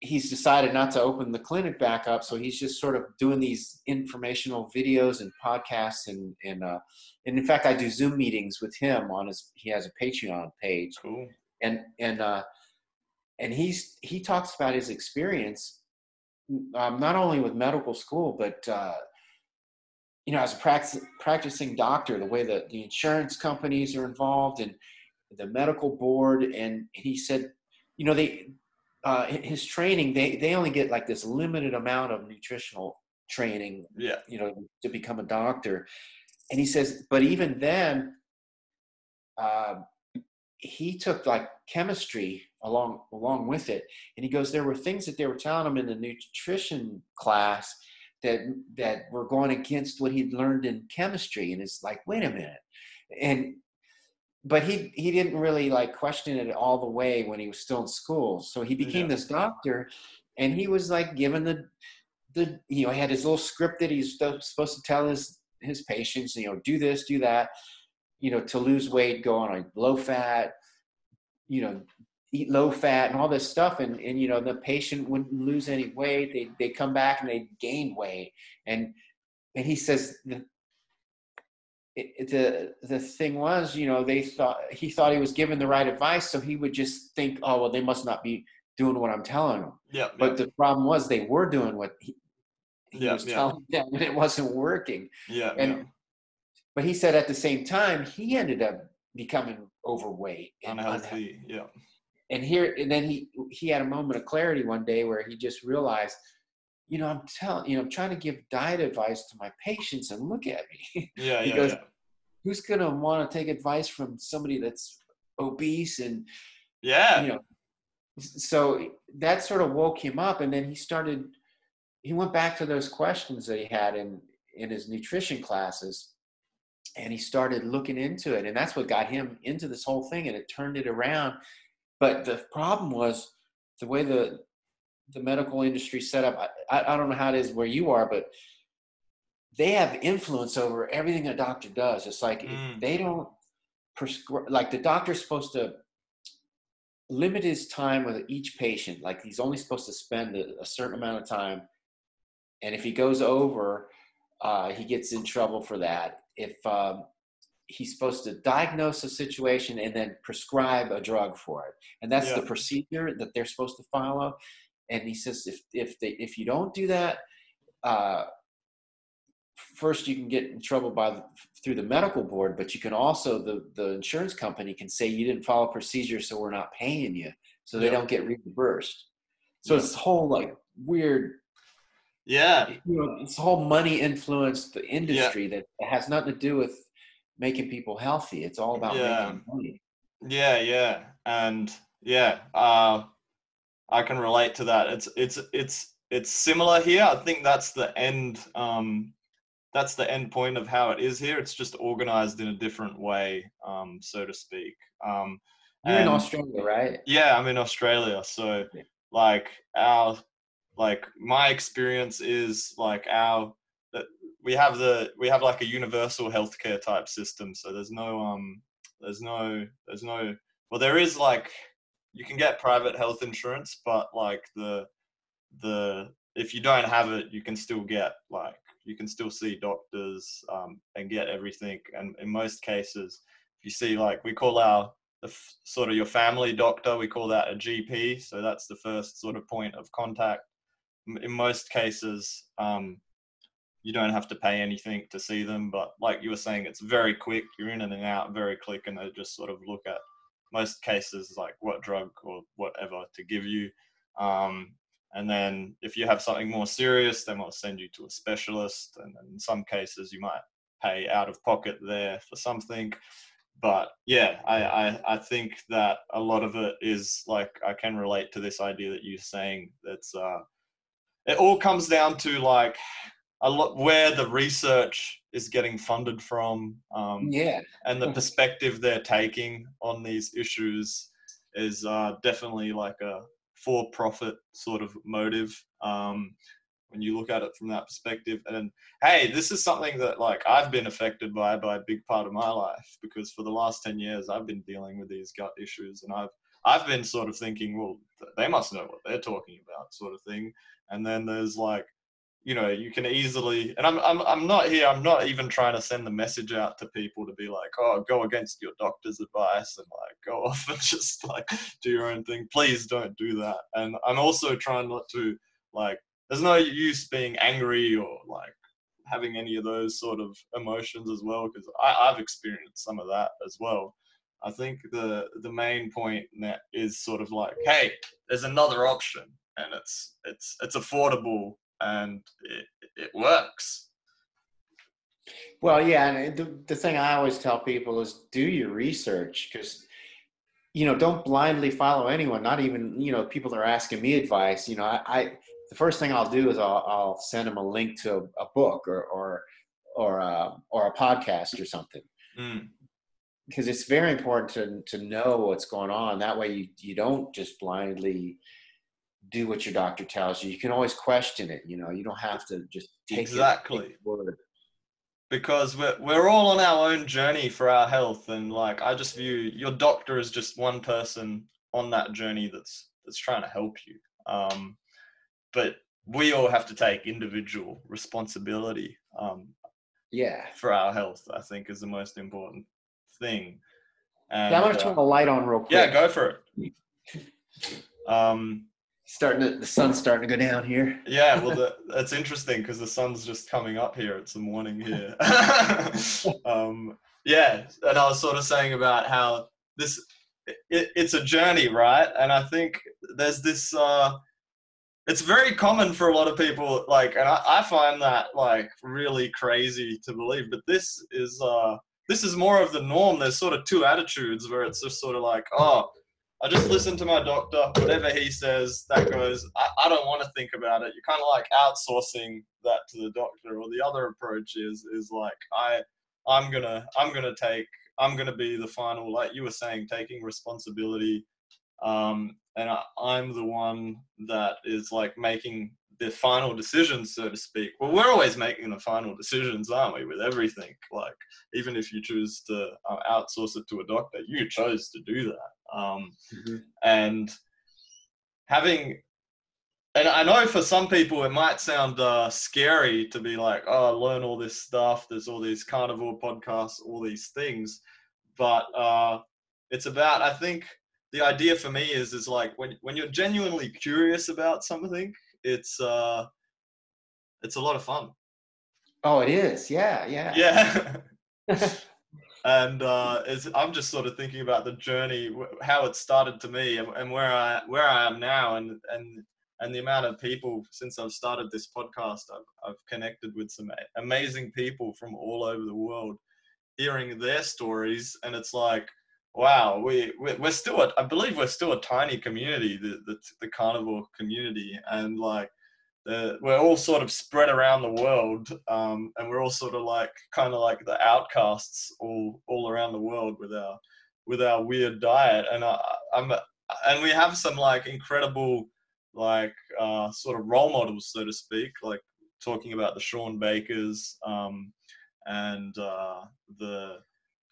he's decided not to open the clinic back up so he's just sort of doing these informational videos and podcasts and and uh and in fact i do zoom meetings with him on his he has a patreon page cool. and and uh and he's he talks about his experience um, not only with medical school but uh you know as a practice, practicing doctor the way that the insurance companies are involved and the medical board and he said you know they uh, his training, they they only get like this limited amount of nutritional training. Yeah. You know, to become a doctor, and he says, but even then, uh, he took like chemistry along along with it, and he goes, there were things that they were telling him in the nutrition class that that were going against what he'd learned in chemistry, and it's like, wait a minute, and but he he didn't really like question it all the way when he was still in school. So he became yeah. this doctor, and he was like given the the you know he had his little script that he's supposed to tell his his patients you know do this do that you know to lose weight go on a low fat you know eat low fat and all this stuff and and you know the patient wouldn't lose any weight they they come back and they gain weight and and he says the it, the the thing was, you know, they thought he thought he was given the right advice, so he would just think, oh well, they must not be doing what I'm telling them. Yeah. But the problem was they were doing what he, he yeah, was yeah. telling *laughs* them, and it wasn't working. Yeah. And yeah. but he said at the same time he ended up becoming overweight and unhealthy. Yeah. And here and then he he had a moment of clarity one day where he just realized you know, I'm telling, you know, I'm trying to give diet advice to my patients and look at me. *laughs* Yeah, he yeah, goes, yeah. Who's gonna want to take advice from somebody that's obese and yeah, you know? So that sort of woke him up, and then he started. He went back to those questions that he had in in his nutrition classes, and he started looking into it, and that's what got him into this whole thing, and it turned it around. But the problem was the way the the medical industry set up. I, I don't know how it is where you are, but they have influence over everything a doctor does. It's like mm. they don't prescribe, like the doctor's supposed to limit his time with each patient. Like he's only supposed to spend a, a certain amount of time. And if he goes over, uh, he gets in trouble for that. If um, he's supposed to diagnose a situation and then prescribe a drug for it, and that's yeah. the procedure that they're supposed to follow and he says if if they if you don't do that uh, first you can get in trouble by the, through the medical board but you can also the the insurance company can say you didn't follow procedure so we're not paying you so they don't get reimbursed so it's whole like weird yeah you know it's whole money influenced the industry yeah. that has nothing to do with making people healthy. It's all about Yeah. making money. Yeah, yeah, and yeah, uh, I can relate to that. It's it's it's it's similar here. I think that's the end. Um, that's the end point of how it is here. It's just organized in a different way, um, so to speak. Um, You're in Australia, right? Yeah, I'm in Australia, so Yeah. like our like my experience is like our that we have the we have like a universal healthcare type system. So there's no um there's no there's no well there is like you can get private health insurance, but like the the if you don't have it, you can still get like you can still see doctors um, and get everything. And in most cases, if you see like we call our the f- sort of your family doctor, we call that a GP. So that's the first sort of point of contact. In most cases, um, you don't have to pay anything to see them, but like you were saying, it's very quick. You're in and out very quick, and they just sort of look at most cases like what drug or whatever to give you. Um, and then if you have something more serious, then we'll send you to a specialist. And in some cases, you might pay out of pocket there for something. But yeah, I, I, I think that a lot of it is like I can relate to this idea that you're saying. That's uh, it all comes down to like a lot where the research is getting funded from. Um, Yeah. and the Mhm. perspective they're taking on these issues is uh, definitely like a for-profit sort of motive um, when you look at it from that perspective and hey this is something that like i've been affected by by a big part of my life because for the last 10 years i've been dealing with these gut issues and i've i've been sort of thinking well they must know what they're talking about sort of thing and then there's like you know you can easily and I'm, I'm i'm not here i'm not even trying to send the message out to people to be like oh go against your doctor's advice and like go *laughs* off and just like do your own thing. Please don't do that. And i'm also trying not to like there's no use being angry or like having any of those sort of emotions as well because i've experienced some of that as well. I think the the main point that is sort of like hey there's another option and it's it's it's affordable and it, it works. Well, yeah, and the, the thing I always tell people is do your research because you know don't blindly follow anyone. Not even you know people that are asking me advice. You know, I, I the first thing I'll do is I'll, I'll send them a link to a, a book or or or a, or a podcast or something Mm, because it's very important to to know what's going on. That way you you don't just blindly do what your doctor tells you. You can always question it. You know, you don't have to just take it- Exactly. because we're we're all on our own journey for our health, and like I just view your doctor as just one person on that journey that's that's trying to help you. Um, but we all have to take individual responsibility um, Yeah. for our health. I think is the most important thing. And, Yeah, I'm gonna uh, turn the light on real quick. yeah, go for it. Um, Starting to, the sun's starting to go down here. Yeah, well, *laughs* the, that's interesting because the sun's just coming up here. It's the morning here. *laughs* *laughs* um, yeah, and I was sort of saying about how this it, it's a journey, right? And I think there's this. Uh, it's very common for a lot of people, like, and I, I find that like really crazy to believe. But this is uh, this is more of the norm. There's sort of two attitudes where it's just sort of like, oh, I just listen to my doctor, whatever he says, that goes. I, I don't want to think about it. You're kind of like outsourcing that to the doctor. Or the other approach is is like I I'm gonna I'm gonna take I'm gonna be the final, like you were saying, taking responsibility. Um, and I, I'm the one that is like making the final decisions, so to speak. Well, we're always making the final decisions, aren't we, with everything? Like, even if you choose to uh, outsource it to a doctor, you chose to do that. Um, and having and I know for some people it might sound uh, scary to be like, oh, learn all this stuff. There's all these carnivore podcasts, all these things, but uh, it's about. I think the idea for me is is like when when you're genuinely curious about something, it's uh, it's a lot of fun. Oh, it is. Yeah, yeah. Yeah. *laughs* *laughs* and uh, I'm just sort of thinking about the journey, how it started to me, and, and where I where I am now, and and and the amount of people since I've started this podcast, I've I've connected with some amazing people from all over the world, hearing their stories, and it's like, wow, we we're still a, I believe we're still a tiny community, the the, the carnivore community, and like. The, we're all sort of spread around the world, um, and we're all sort of like kind of like the outcasts all all around the world with our with our weird diet. And I, I'm and we have some like incredible like uh, sort of role models, so to speak, like talking about the Shawn Bakers um, and uh, the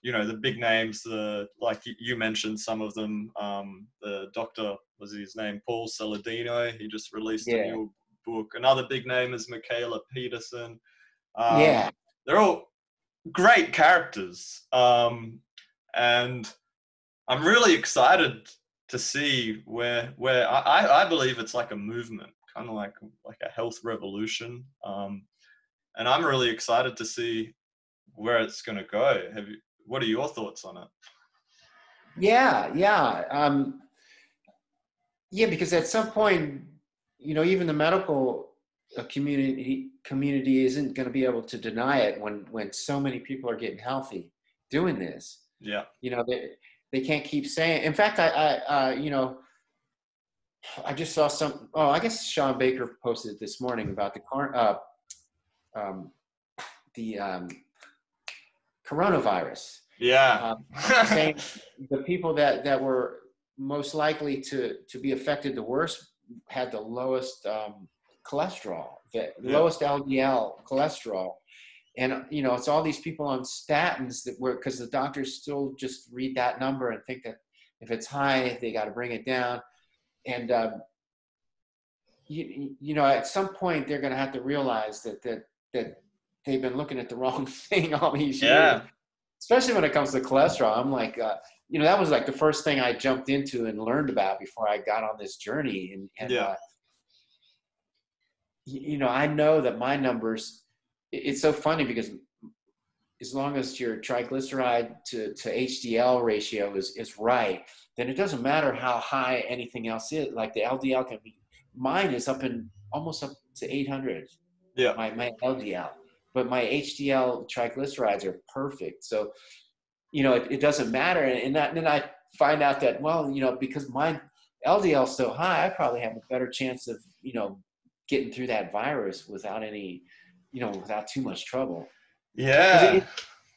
you know the big names the like you mentioned some of them um, the doctor was his name paul saladino he just released yeah. a new book another big name is Mikhaila peterson um, yeah they're all great characters um, and i'm really excited to see where where I, I believe it's like a movement, kind of like like a health revolution. Um, and I'm really excited to see where it's going to go. Have you? What are your thoughts on it? Yeah, yeah, um, yeah. Because at some point, you know, even the medical uh, community community isn't going to be able to deny it when when so many people are getting healthy doing this. Yeah, you know, they, they can't keep saying. In fact, I, I uh, you know, I just saw some. Oh, I guess Shawn Baker posted this morning about the car, uh, um, the um, coronavirus. Yeah, um, *laughs* saying the people that that were most likely to to be affected the worst had the lowest um, cholesterol, the yeah. lowest LDL cholesterol, and you know it's all these people on statins that were because the doctors still just read that number and think that if it's high they got to bring it down and um, you, you know at some point they're going to have to realize that that that they've been looking at the *laughs* wrong thing all these yeah. years especially when it comes to cholesterol i'm like uh, you know that was like the first thing i jumped into and learned about before i got on this journey and, and yeah. Uh, you know i know that my numbers it's so funny because as long as your triglyceride to, to HDL ratio is, is right, then it doesn't matter how high anything else is. Like the LDL can be, mine is up in almost up to 800. Yeah. My, my LDL, but my HDL triglycerides are perfect. So, you know, it, it doesn't matter. And, and, that, and then I find out that, well, you know, because my LDL is so high, I probably have a better chance of, you know, getting through that virus without any, you know, without too much trouble. Yeah. It,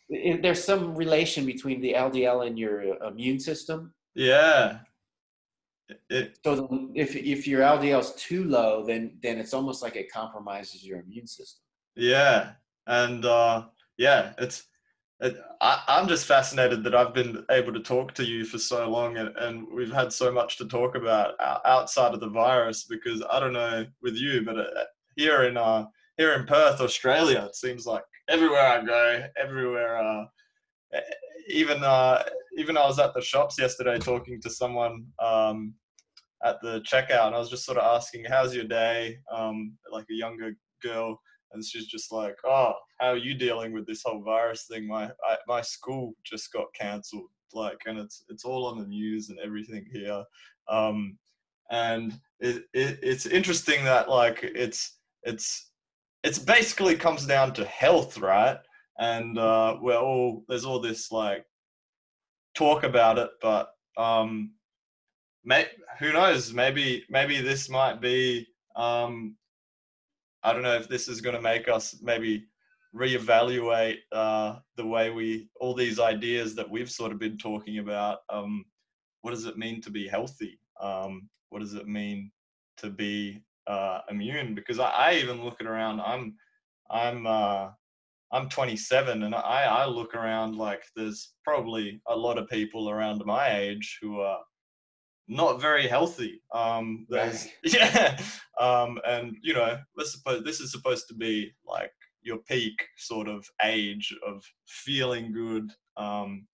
it, there's some relation between the LDL and your immune system. Yeah. It, so if if your LDL is too low, then then it's almost like it compromises your immune system. Yeah, and uh, yeah, it's it, I, am just fascinated that I've been able to talk to you for so long, and, and we've had so much to talk about outside of the virus. Because I don't know with you, but uh, here in uh, here in Perth, Australia, it seems like everywhere I go, everywhere. Uh, even uh, even I was at the shops yesterday talking to someone um, at the checkout, and I was just sort of asking, "How's your day?" Um, like a younger girl, and she's just like, "Oh, how are you dealing with this whole virus thing? My I, my school just got cancelled, like, and it's it's all on the news and everything here." Um, and it, it it's interesting that like it's it's it's basically comes down to health, right? And uh, we're all there's all this like talk about it, but um, may, who knows? Maybe maybe this might be. Um, I don't know if this is going to make us maybe reevaluate uh, the way we all these ideas that we've sort of been talking about. Um, what does it mean to be healthy? Um, what does it mean to be uh, immune because I, I even looking around. I'm I'm uh, I'm 27 and I, I look around like there's probably a lot of people around my age who are not very healthy. Um, *laughs* yeah, um, and you know, let's suppose this is supposed to be like your peak sort of age of feeling good. Um,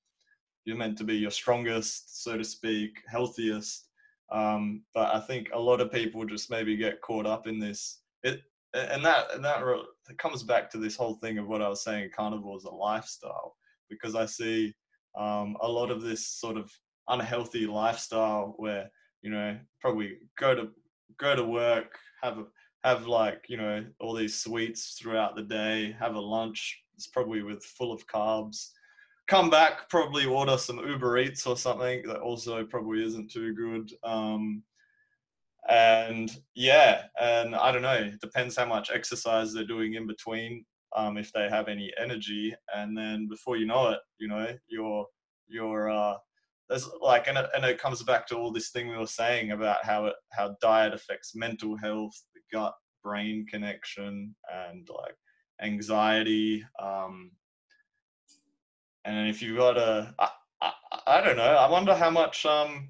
you're meant to be your strongest, so to speak, healthiest. Um, but I think a lot of people just maybe get caught up in this. It and that and that it comes back to this whole thing of what I was saying. Carnivore is a lifestyle because I see um, a lot of this sort of unhealthy lifestyle where you know probably go to go to work, have a, have like you know all these sweets throughout the day, have a lunch. It's probably with full of carbs, come back, probably order some Uber Eats or something that also probably isn't too good. Um, and yeah, and I don't know, it depends how much exercise they're doing in between, um, if they have any energy, and then before you know it, you know, you're you're uh, there's like, and it, and it comes back to all this thing we were saying about how it how diet affects mental health, the gut brain connection, and like anxiety. Um, and if you've got a, I, I, I don't know, I wonder how much um,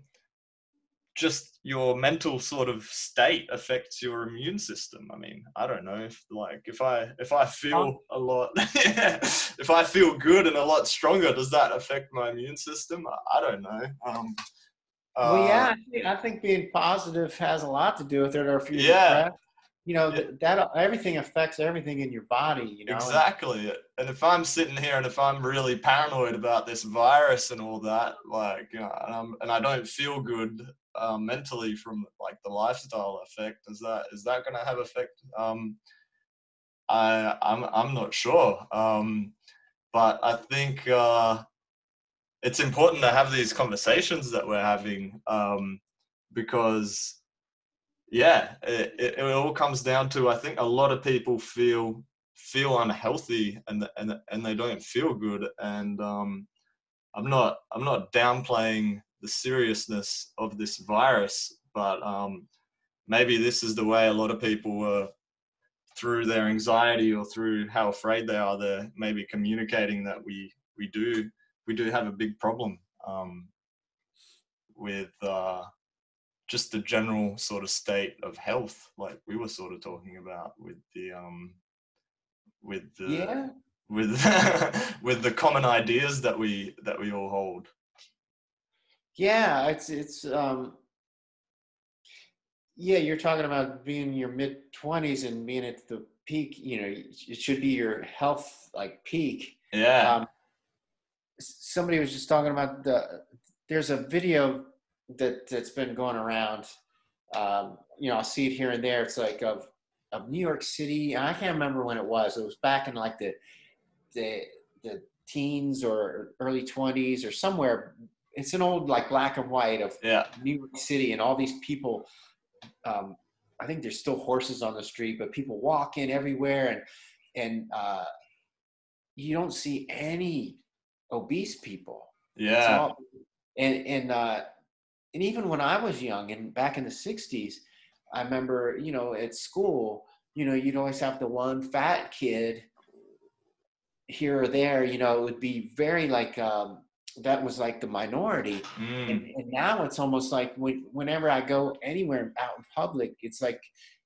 just your mental sort of state affects your immune system. I mean, I don't know if like if I if I feel a lot, *laughs* if I feel good and a lot stronger, does that affect my immune system? I, I don't know. Um, well, uh, yeah, I think, I think being positive has a lot to do with it. Or if you're Yeah. depressed, you know, Yeah. th- that everything affects everything in your body. You know, and- Exactly. And if I'm sitting here and if I'm really paranoid about this virus and all that, like, you know, and, I'm, and I don't feel good um, mentally from like the lifestyle effect, is that is that going to have effect? Um, I I'm I'm not sure. Um, but I think uh, it's important to have these conversations that we're having um, because yeah it, it, it all comes down to i think a lot of people feel feel unhealthy and and and they don't feel good and um i'm not i'm not downplaying the seriousness of this virus but um maybe this is the way a lot of people were through their anxiety or through how afraid they are they're maybe communicating that we we do we do have a big problem um with uh just the general sort of state of health like we were sort of talking about with the um with the yeah, with *laughs* with the common ideas that we that we all hold yeah, it's it's um, yeah. You're talking about being in your mid twenties and being at the peak. You know, it should be your health like peak. yeah um, somebody was just talking about the there's a video that that's been going around um, you know i'll see it here and there it's like of of new york city and i can't remember when it was it was back in like the the the teens or early 20s or somewhere it's an old like black and white of yeah New York City and all these people. Um, I think there's still horses on the street, but people walk in everywhere, and and uh, you don't see any obese people. Yeah all- and and uh, and even when I was young and back in the '60s, I remember you know at school, you know, you'd always have the one fat kid here or there. You know, it would be very like um, that was like the minority. Mm, And, and now it's almost like when, whenever I go anywhere out in public, it's like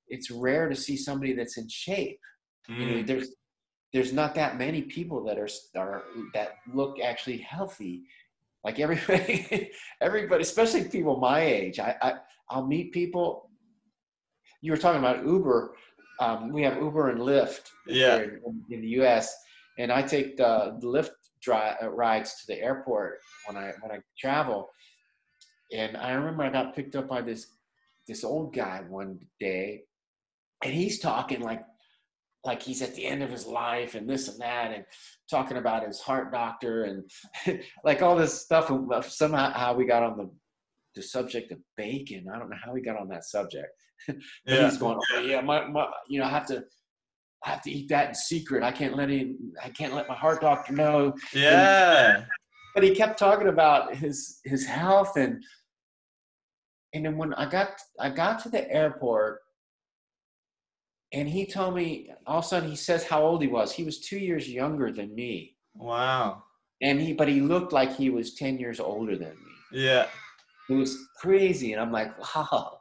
it's rare to see somebody that's in shape. You know, mm, there's there's not that many people that are are that look actually healthy. Like everybody, *laughs* everybody, especially people my age. I, I I'll meet people. You were talking about Uber. Um, we have Uber and Lyft Yeah. in, in the U.S. And I take the, the Lyft dri- uh, rides to the airport when I when I travel. And I remember I got picked up by this this old guy one day, and he's talking like like he's at the end of his life and this and that, and talking about his heart doctor and *laughs* like all this stuff. And somehow how we got on the the subject of bacon. I don't know how we got on that subject. *laughs* But yeah he's going, oh, yeah, my, my, you know, I have to, I have to eat that in secret. I can't let him, I can't let my heart doctor know. yeah But he kept talking about his his health and and then when I got I got to the airport and he told me all of a sudden he says how old he was. He was two years younger than me. wow And he but he looked like he was 10 years older than me. yeah It was crazy. And I'm like, *laughs* wow.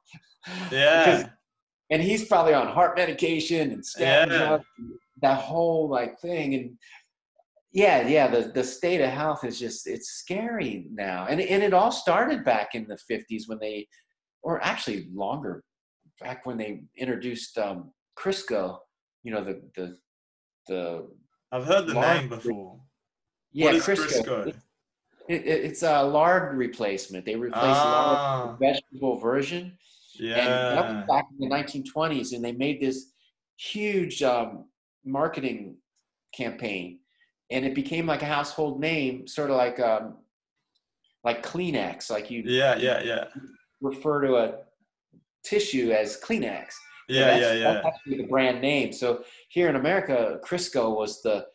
yeah and he's probably on heart medication and statin Yeah. that whole like thing. And yeah yeah the, the state of health is just it's scary now. And, and it all started back in the 50s when they or actually longer back when they introduced um, crisco you know the the the i've heard the Lard- name before. Yeah crisco, crisco? It, it, it's a lard replacement. They replaced lard ah, with a vegetable version And that was yeah back in the 1920s, and they made this huge um, marketing campaign. and it became like a household name, sort of like um, like Kleenex, like you Yeah, yeah, yeah. refer to a tissue as Kleenex. Yeah, that's, yeah, yeah. That's actually the brand name. So here in America, Crisco was the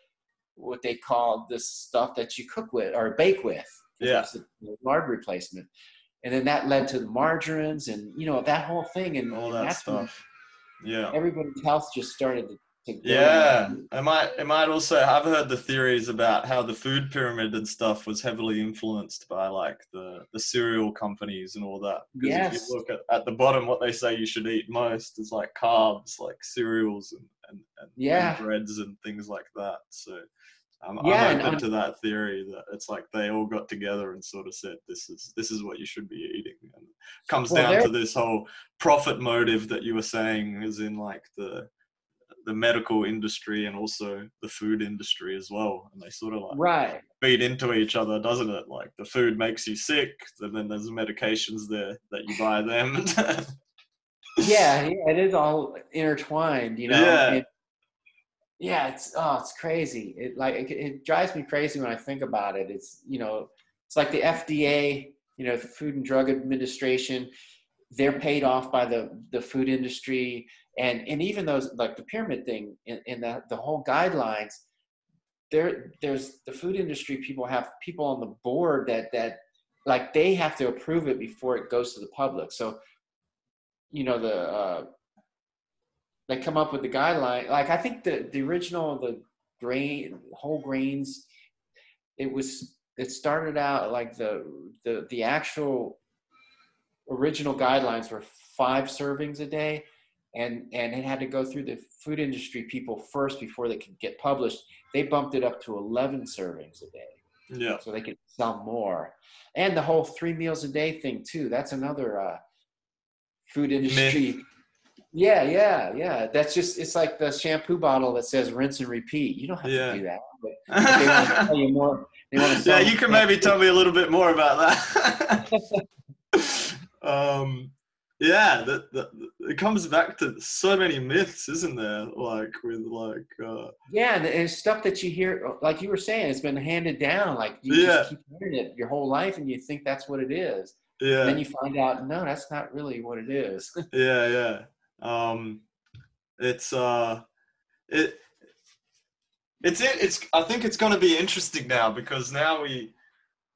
what they called this stuff that you cook with or bake with. Yeah. It's a lard replacement. And then that led to the margarines and you know that whole thing and All that stuff. Yeah. Everybody's health just started to, Yeah, it might. It might also. I've heard the theories about how the food pyramid and stuff was heavily influenced by like the the cereal companies and all that. Because Yes. if you look at, at the bottom, what they say you should eat most is like carbs, like cereals and and, and, Yeah. and breads and things like that. So. I'm, Yeah, I'm open to that theory that it's like they all got together and sort of said this is this is what you should be eating and it comes Well, down to this whole profit motive that you were saying is in like the the medical industry and also the food industry as well and they sort of like Right. feed into each other doesn't it like the food makes you sick and then there's medications there that you buy them *laughs* Yeah, yeah, it is all intertwined, you know. Yeah. And- yeah, it's oh, it's crazy. It like it, it drives me crazy when I think about it. It's you know, it's like the FDA, you know, the Food and Drug Administration. They're paid off by the the food industry, and and even those like the pyramid thing in, in the the whole guidelines. There, there's the food industry people have people on the board that that like they have to approve it before it goes to the public. So you know the uh, they come up with the guideline. Like I think the the original the grain whole grains, it was it started out like the the the actual original guidelines were five servings a day, and and it had to go through the food industry people first before they could get published. They bumped it up to eleven servings a day yeah so they could sell more. And the whole three meals a day thing too. That's another uh, food industry. Yeah, yeah, yeah. That's just it's like the shampoo bottle that says rinse and repeat. You don't have Yeah. to do that, but *laughs* they want to tell you more. They want to yeah you can maybe tell me a little bit more about that *laughs* um yeah that, that it comes back to so many myths isn't there like with like uh Yeah, and it's stuff that you hear, like you were saying, it's been handed down. Like you Yeah. just keep hearing it your whole life, and you think that's what it is. yeah And then you find out, no, that's not really what it is. *laughs* yeah yeah um it's uh it it's it, it's i think it's going to be interesting now because now we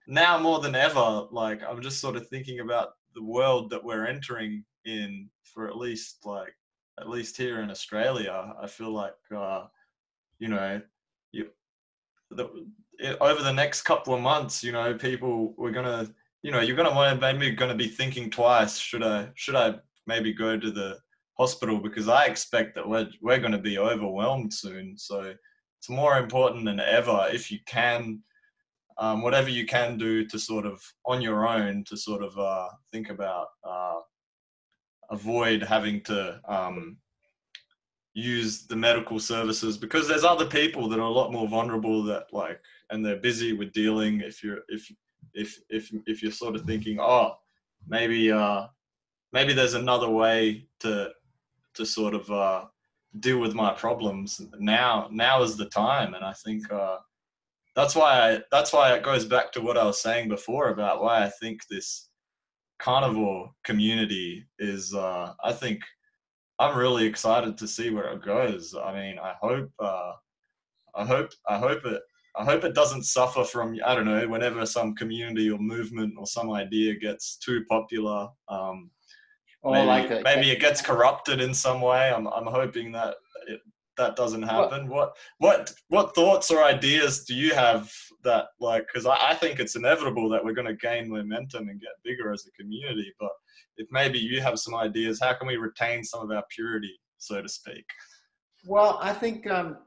now more than ever like i'm just sort of thinking about the world that we're entering in for at least like at least here in australia. I feel like uh you know you the, it, over the next couple of months you know people we're gonna you know you're want to maybe gonna be thinking twice should i should i maybe go to the hospital because i expect that we're, we're going to be overwhelmed soon. So it's more important than ever if you can um, whatever you can do to sort of on your own to sort of uh, think about uh, avoid having to um, use the medical services because there's other people that are a lot more vulnerable that like and they're busy with dealing. If you're if if if if you're sort of thinking oh maybe uh maybe there's another way to to sort of uh deal with my problems now now is the time and i think uh that's why I, that's why it goes back to what i was saying before about why i think this carnivore community is uh i think i'm really excited to see where it goes i mean i hope uh i hope i hope it I hope it doesn't suffer from I don't know whenever some community or movement or some idea gets too popular. Um, Oh, maybe, like the- maybe it gets corrupted in some way. I'm I'm hoping that it, that doesn't happen. what what what thoughts or ideas do you have that like? Because I, I think it's inevitable that we're going to gain momentum and get bigger as a community. But if maybe you have some ideas, how can we retain some of our purity, so to speak? Well, I think um,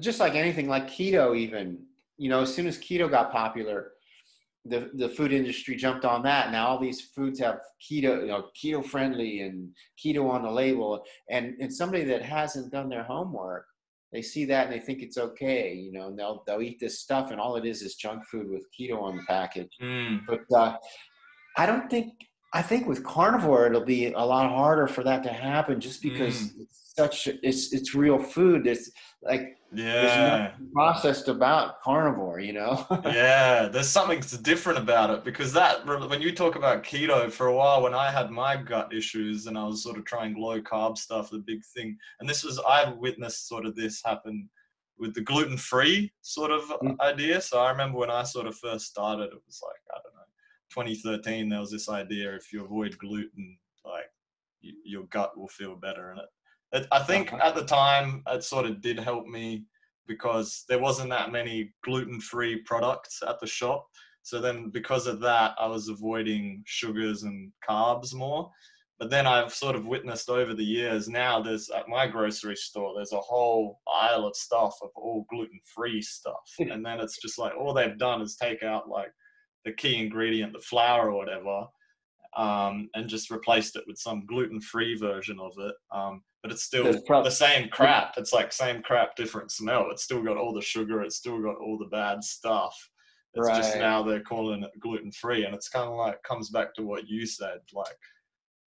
just like anything, like keto, even you know, as soon as keto got popular, the the food industry jumped on that. Now all these foods have keto, you know, keto friendly and keto on the label. And and somebody that hasn't done their homework, they see that and they think it's okay, you know, and they'll they'll eat this stuff, and all it is is junk food with keto on the package. But uh, I don't think. I think with carnivore it'll be a lot harder for that to happen, just because it's such it's it's real food. It's like Yeah. processed about carnivore, you know? *laughs* yeah, there's something different about it because that when you talk about keto for a while, when I had my gut issues and I was sort of trying low carb stuff, the big thing, and this was I've witnessed sort of this happen with the gluten free sort of mm. idea. So I remember when I sort of first started, it was like I don't know, 2013. There was this idea if you avoid gluten, like you, your gut will feel better, and it I think uh-huh. at the time it sort of did help me because there wasn't that many gluten-free products at the shop. So then because of that, I was avoiding sugars and carbs more. But then I've sort of witnessed over the years now there's at my grocery store, there's a whole aisle of stuff of all gluten-free stuff. and then it's just like all they've done is take out like the key ingredient, the flour or whatever, um, and just replaced it with some gluten-free version of it. Um, but it's still prob- the same crap. It's like same crap, different smell. It's still got all the sugar. It's still got all the bad stuff. It's right. just now they're calling it gluten-free, and it's kind of like comes back to what you said. Like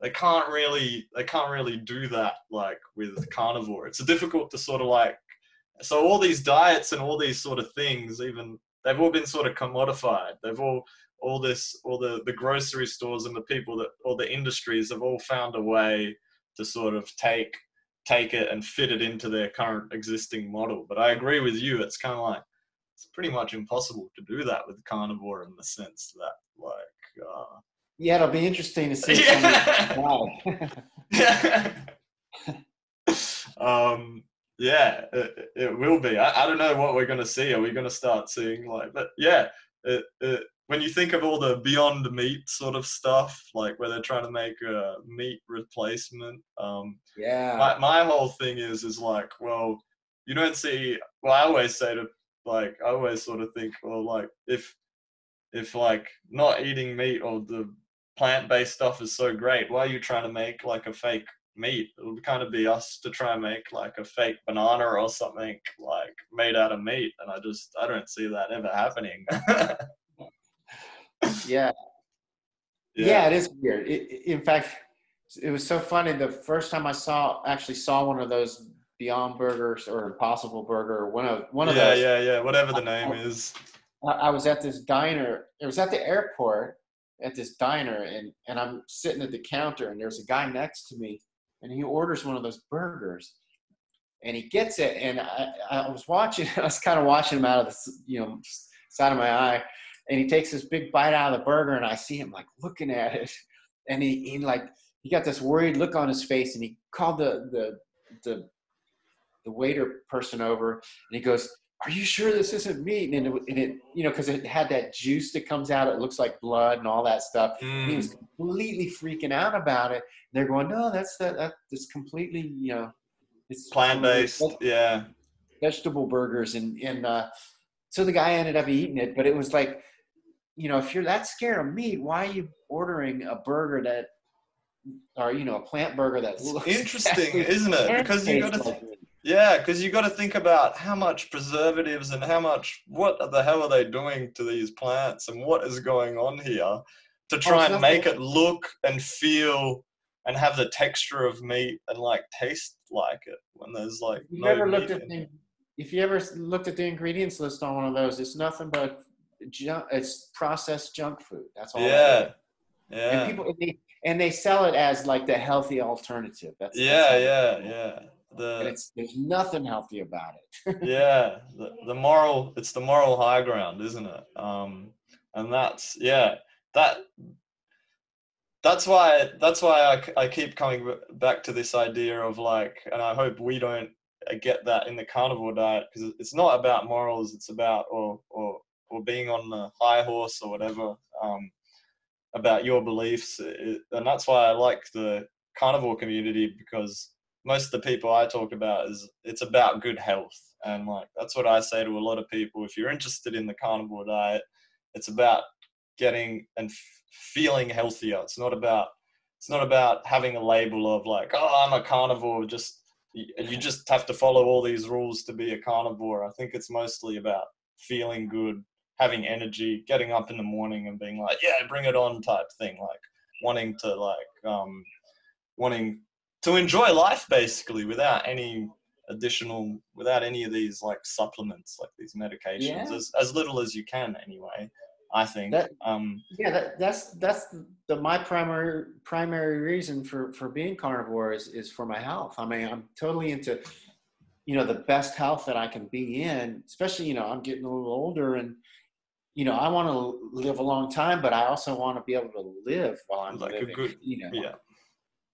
they can't really they can't really do that like with carnivore. It's difficult to sort of like so all these diets and all these sort of things even they've all been sort of commodified. They've all all this all the the grocery stores and the people that all the industries have all found a way to sort of take take it and fit it into their current existing model. But I agree with you. It's kind of like it's pretty much impossible to do that with carnivore in the sense that like. Uh, yeah, it'll be interesting to see. Yeah. *laughs* *laughs* *laughs* um, yeah, it, it will be. I, I don't know what we're going to see. Are we going to start seeing like, but yeah, it, it, when you think of all the beyond meat sort of stuff, like where they're trying to make a meat replacement, um, yeah, my, my whole thing is is like, well, you don't see. Well, I always say to like, I always sort of think, well, like if if like not eating meat or the plant based stuff is so great, why are you trying to make like a fake meat. It would kind of be us to try and make like a fake banana or something like made out of meat. And I just, I don't see that ever happening. *laughs* yeah. yeah. yeah. it is weird. It, in fact, it was so funny. The first time I saw, actually saw one of those Beyond Burgers or Impossible Burger, or one of one of yeah, those. Yeah, yeah, yeah. Whatever the name I, is. I was at this diner. It was at the airport at this diner, and and I'm sitting at the counter, and there's a guy next to me, and he orders one of those burgers, and he gets it, and I, I was watching. *laughs* I was kind of watching him out of the you know side of my eye, and he takes this big bite out of the burger and I see him like looking at it. *laughs* And he, he like he got this worried look on his face and he called the the the, the waiter person over and he goes are you sure this isn't meat? And it, and it you know because it had that juice that comes out it looks like blood and all that stuff. Mm. he was completely freaking out about it. And they're going no that's that, that that's completely you know it's plant-based yeah. vegetable burgers. And and uh so the guy ended up eating it but it was like you know, if you're that scared of meat, why are you ordering a burger that, or you know, a plant burger that's *laughs* interesting, *laughs* isn't it? Because you got to, th- yeah, because you got to think about how much preservatives and how much what the hell are they doing to these plants and what is going on here to oh, try oh, and make it look and feel and have the texture of meat and like taste like it when there's like you no ever looked at the, if you ever looked at the ingredients list on one of those, it's nothing but junk, it's processed junk food. That's all. Yeah. Yeah. And people and they, and they sell it as like the healthy alternative. That's yeah, that's yeah, yeah. The it's there's nothing healthy about it. *laughs* yeah, the, the moral it's the moral high ground, isn't it? Um, and that's yeah that that's why that's why I, I keep coming back to this idea of like, and I hope we don't get that in the carnivore diet because it's not about morals. It's about or or or being on the high horse or whatever um, about your beliefs. It, and that's why I like the carnivore community because most of the people I talk about is it's about good health. And like that's what I say to a lot of people. If you're interested in the carnivore diet, it's about getting and f- feeling healthier. It's not about it's not about having a label of like, oh, I'm a carnivore. Just you just have to follow all these rules to be a carnivore. I think it's mostly about feeling good having energy, getting up in the morning and being like, yeah, bring it on type thing, like wanting to like um wanting to enjoy life basically without any additional without any of these like supplements like these medications Yeah. as, as little as you can anyway i think That- um Yeah, that, that's that's the my primary primary reason for for being carnivore is is for my health. I mean, I'm totally into you know the best health that I can be in. Especially you know I'm getting a little older and you know I want to live a long time, but I also want to be able to live while I'm Like a good- you know, yeah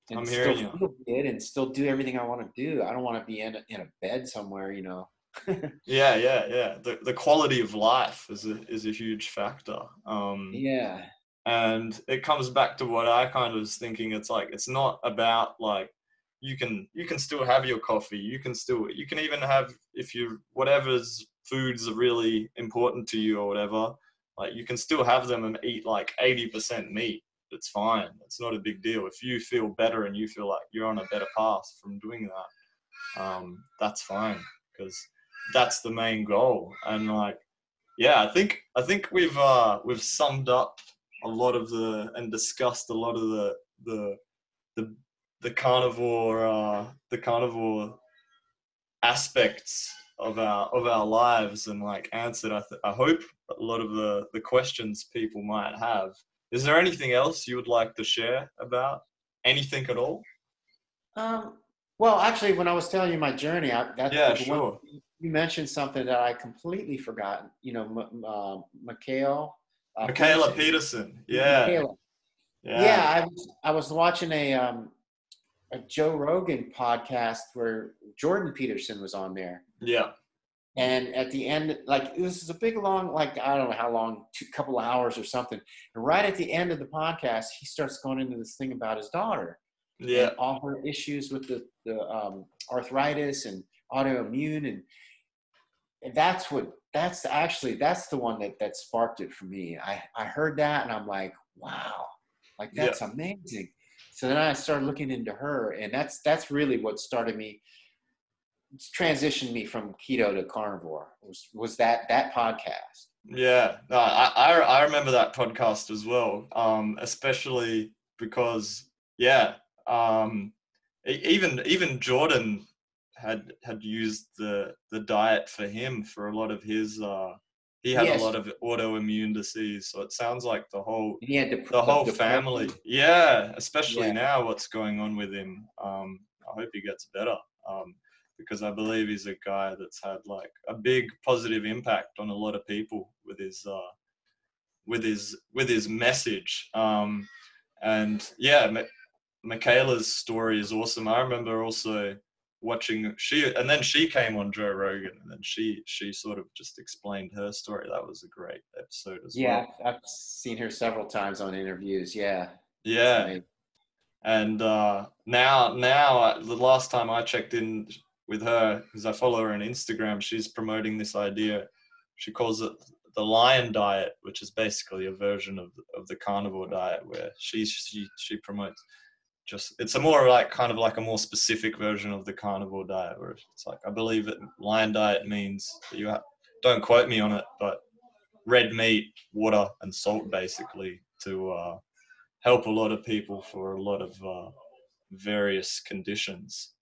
and I'm still hearing you. good and still do everything I want to do. I don't want to be in a, in a bed somewhere. You know. *laughs* yeah yeah yeah the, the quality of life is a, is a huge factor um yeah. and it comes back to what i kind of was thinking it's like it's not about like you can you can still have your coffee you can still you can even have if you whatever's foods are really important to you or whatever like you can still have them and eat like 80% meat. It's fine. It's not a big deal. If you feel better and you feel like you're on a better path from doing that um that's fine because that's the main goal. And like yeah i think i think we've uh we've summed up a lot of the and discussed a lot of the the the, the carnivore uh the carnivore aspects of our of our lives and like answered I, th- I hope a lot of the the questions people might have is there anything else you would like to share about anything at all Um, well, actually, when I was telling you my journey, I, that's yeah the one- sure you mentioned something that I completely forgotten. You know, M- uh, Mikhail. Uh, Mikhaila Peterson. peterson yeah Mikhaila. yeah, Yeah, I was I was watching a um, a Joe Rogan podcast where Jordan Peterson was on there, yeah. And at the end, like this is a big long, like I don't know how long, two couple of hours or something. And right at the end of the podcast, he starts going into this thing about his daughter yeah. all her issues with the, the um, arthritis and autoimmune. And, and that's what that's actually that's the one that that sparked it for me. I i heard that and i'm like wow like Yeah. that's amazing. So then i started looking into her and that's that's really what started me transitioned me from keto to carnivore was was that that podcast Yeah, no, I, I I remember that podcast as well. Um, especially because yeah, um, even even Jordan had had used the the diet for him for a lot of his. Uh, he had Yes. a lot of autoimmune disease, so it sounds like the whole and he had dep- the whole family. Yeah, especially Yeah. now, what's going on with him. Um, I hope he gets better. Um, because I believe he's a guy that's had like a big positive impact on a lot of people with his uh, with his with his message. Um, and yeah, Mi- Mikhaila's story is awesome. I remember also watching she and then she came on Joe Rogan and then she she sort of just explained her story. That was a great episode as yeah well. i've seen her several times on interviews yeah Yeah. And uh, now now uh, the last time I checked in with her because I follow her on Instagram, she's promoting this idea. She calls it the lion diet, which is basically a version of of the carnivore diet, where she she she promotes just it's a more like kind of like a more specific version of the carnivore diet, where it's like I believe it lion diet means that you ha- don't quote me on it, but red meat, water, and salt basically to uh, help a lot of people for a lot of uh, various conditions.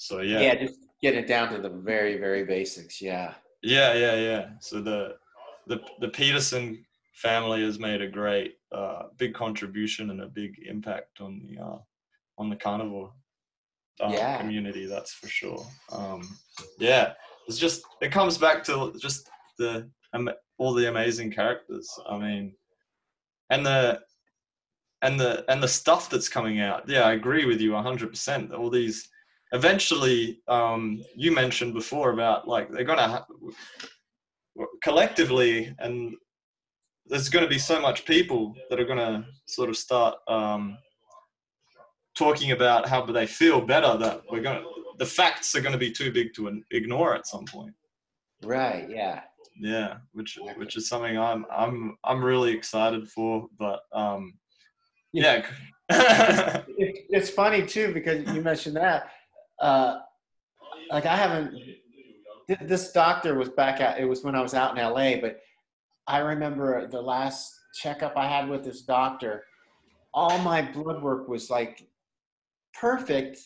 So yeah. yeah just get it down to the very very basics yeah yeah, yeah, yeah. So the the the Peterson family has made a great uh, big contribution and a big impact on the uh, on the carnivore uh, Yeah. community. That's for sure. Um, yeah, it's just it comes back to just the um, all the amazing characters. I mean, and the and the and the stuff that's coming out. Yeah, I agree with you hundred percent. All these eventually, um, you mentioned before about like they're gonna ha- collectively, and there's going to be so much people that are going to sort of start um, talking about how they feel better that we're going to the facts are going to be too big to ignore at some point. Right yeah. Yeah which which is something i'm i'm i'm really excited for but um yeah. It, it's funny too because you mentioned that uh like i haven't this doctor was back at it was when i was out in la but i remember the last checkup i had with this doctor all my blood work was like perfect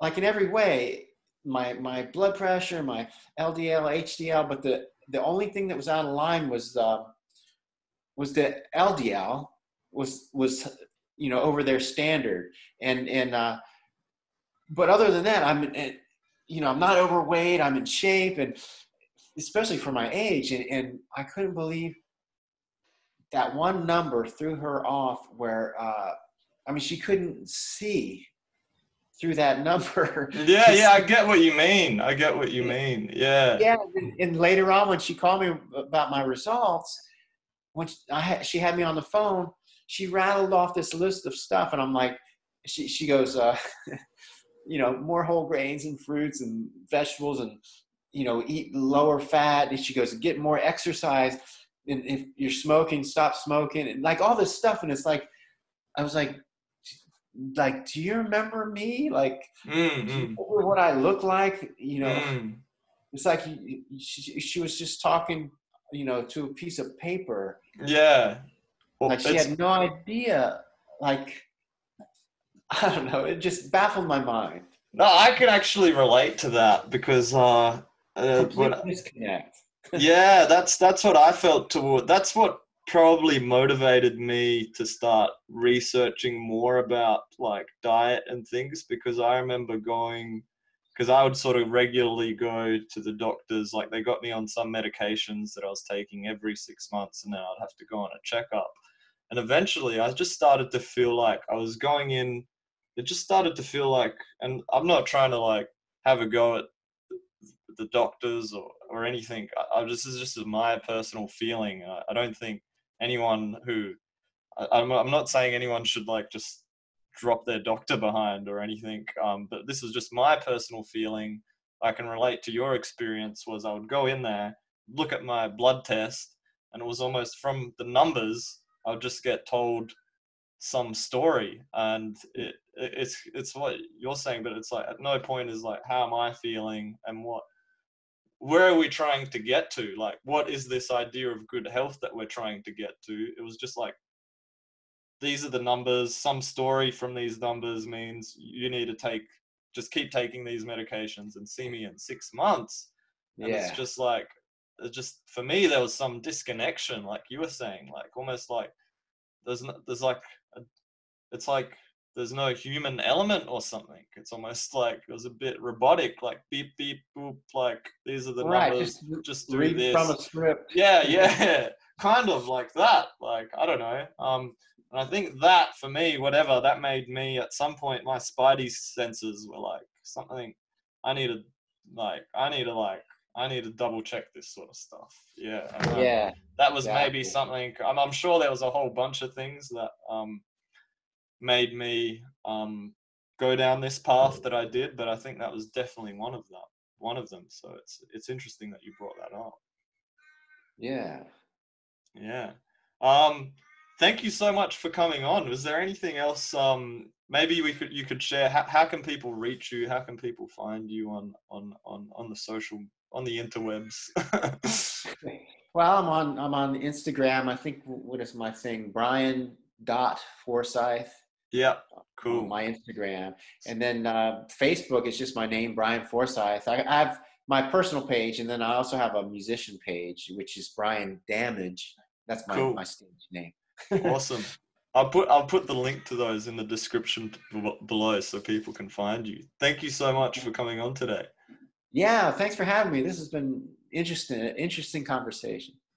like in every way. My my blood pressure, my LDL, HDL, but the the only thing that was out of line was uh, was the LDL was was you know over their standard, and and uh, but other than that, I'm you know I'm not overweight, I'm in shape, and especially for my age, and, and I couldn't believe that one number threw her off where uh, I mean she couldn't see through that *laughs* number. Yeah, yeah, I get what you mean. I get what you mean. Yeah. Yeah, and, and later on when she called me about my results, when I had, she had me on the phone, she rattled off this list of stuff, and I'm like, she she goes, uh, *laughs* you know, more whole grains and fruits and vegetables, and you know, eat lower fat. And she goes, get more exercise. And if you're smoking, stop smoking, and like all this stuff. And it's like, I was like, like, do you remember me? Like, mm-hmm. what I look like? You know, mm. it's like she, she was just talking, you know, to a piece of paper. Yeah. Well, like she had no idea. Like, *laughs* I don't know. It just baffled my mind. No, I can actually relate to that because uh, uh when, disconnect. *laughs* yeah, that's that's what I felt toward. That's what probably motivated me to start researching more about like diet and things because I remember going because I would sort of regularly go to the doctors like they got me on some medications that I was taking every 6 months and then I'd have to go on a checkup and eventually I just started to feel like I was going in it just started to feel like and I'm not trying to like have a go at the doctors or, or anything. I, I this is just my personal feeling. I, I don't think anyone who I, am I'm not saying anyone should like just drop their doctor behind or anything. Um, but this is just my personal feeling. I can relate to your experience. Was I would go in there, look at my blood test, and it was almost from the numbers. I would just get told some story, and it, it's it's what you're saying, but it's like at no point is like how am I feeling and what where are we trying to get to? Like, what is this idea of good health that we're trying to get to? It was just like, these are the numbers. Some story from these numbers means you need to take, just keep taking these medications and see me in six months. And yeah. it's just like, it's just for me, there was some disconnection, like you were saying, like almost like there's, there's like, a, it's like there's no human element or something. It's almost like it was a bit robotic, like beep beep boop, like these are the right, numbers. Just, just do read this. from a script. Yeah, yeah, *laughs* kind of like that. Like I don't know. Um, and I think that for me, whatever that made me at some point, my spidey senses were like something. I need to like I need to like I need to double check this sort of stuff. Yeah. Um, yeah. That was exactly. maybe something. I'm, I'm sure there was a whole bunch of things that um made me um, go down this path that I did, but I think that was definitely one of them. One of them. So it's it's interesting that you brought that up. Yeah. Yeah. Um, thank you so much for coming on. Was there anything else? Um, maybe we could you could share. How, how can people reach you? How can people find you on on on on the social on the interwebs? *laughs* well, I'm on I'm on Instagram. I think what is my thing? Brian dot Forsythe yeah, cool. my Instagram, and then uh, Facebook is just my name, Brian Forsythe. I, I have my personal page, and then I also have a musician page, which is Brian Damage. That's my cool. my stage name. *laughs* awesome. I'll put I'll put the link to those in the description below so people can find you. Thank you so much for coming on today. Yeah, thanks for having me. This has been interesting interesting conversation.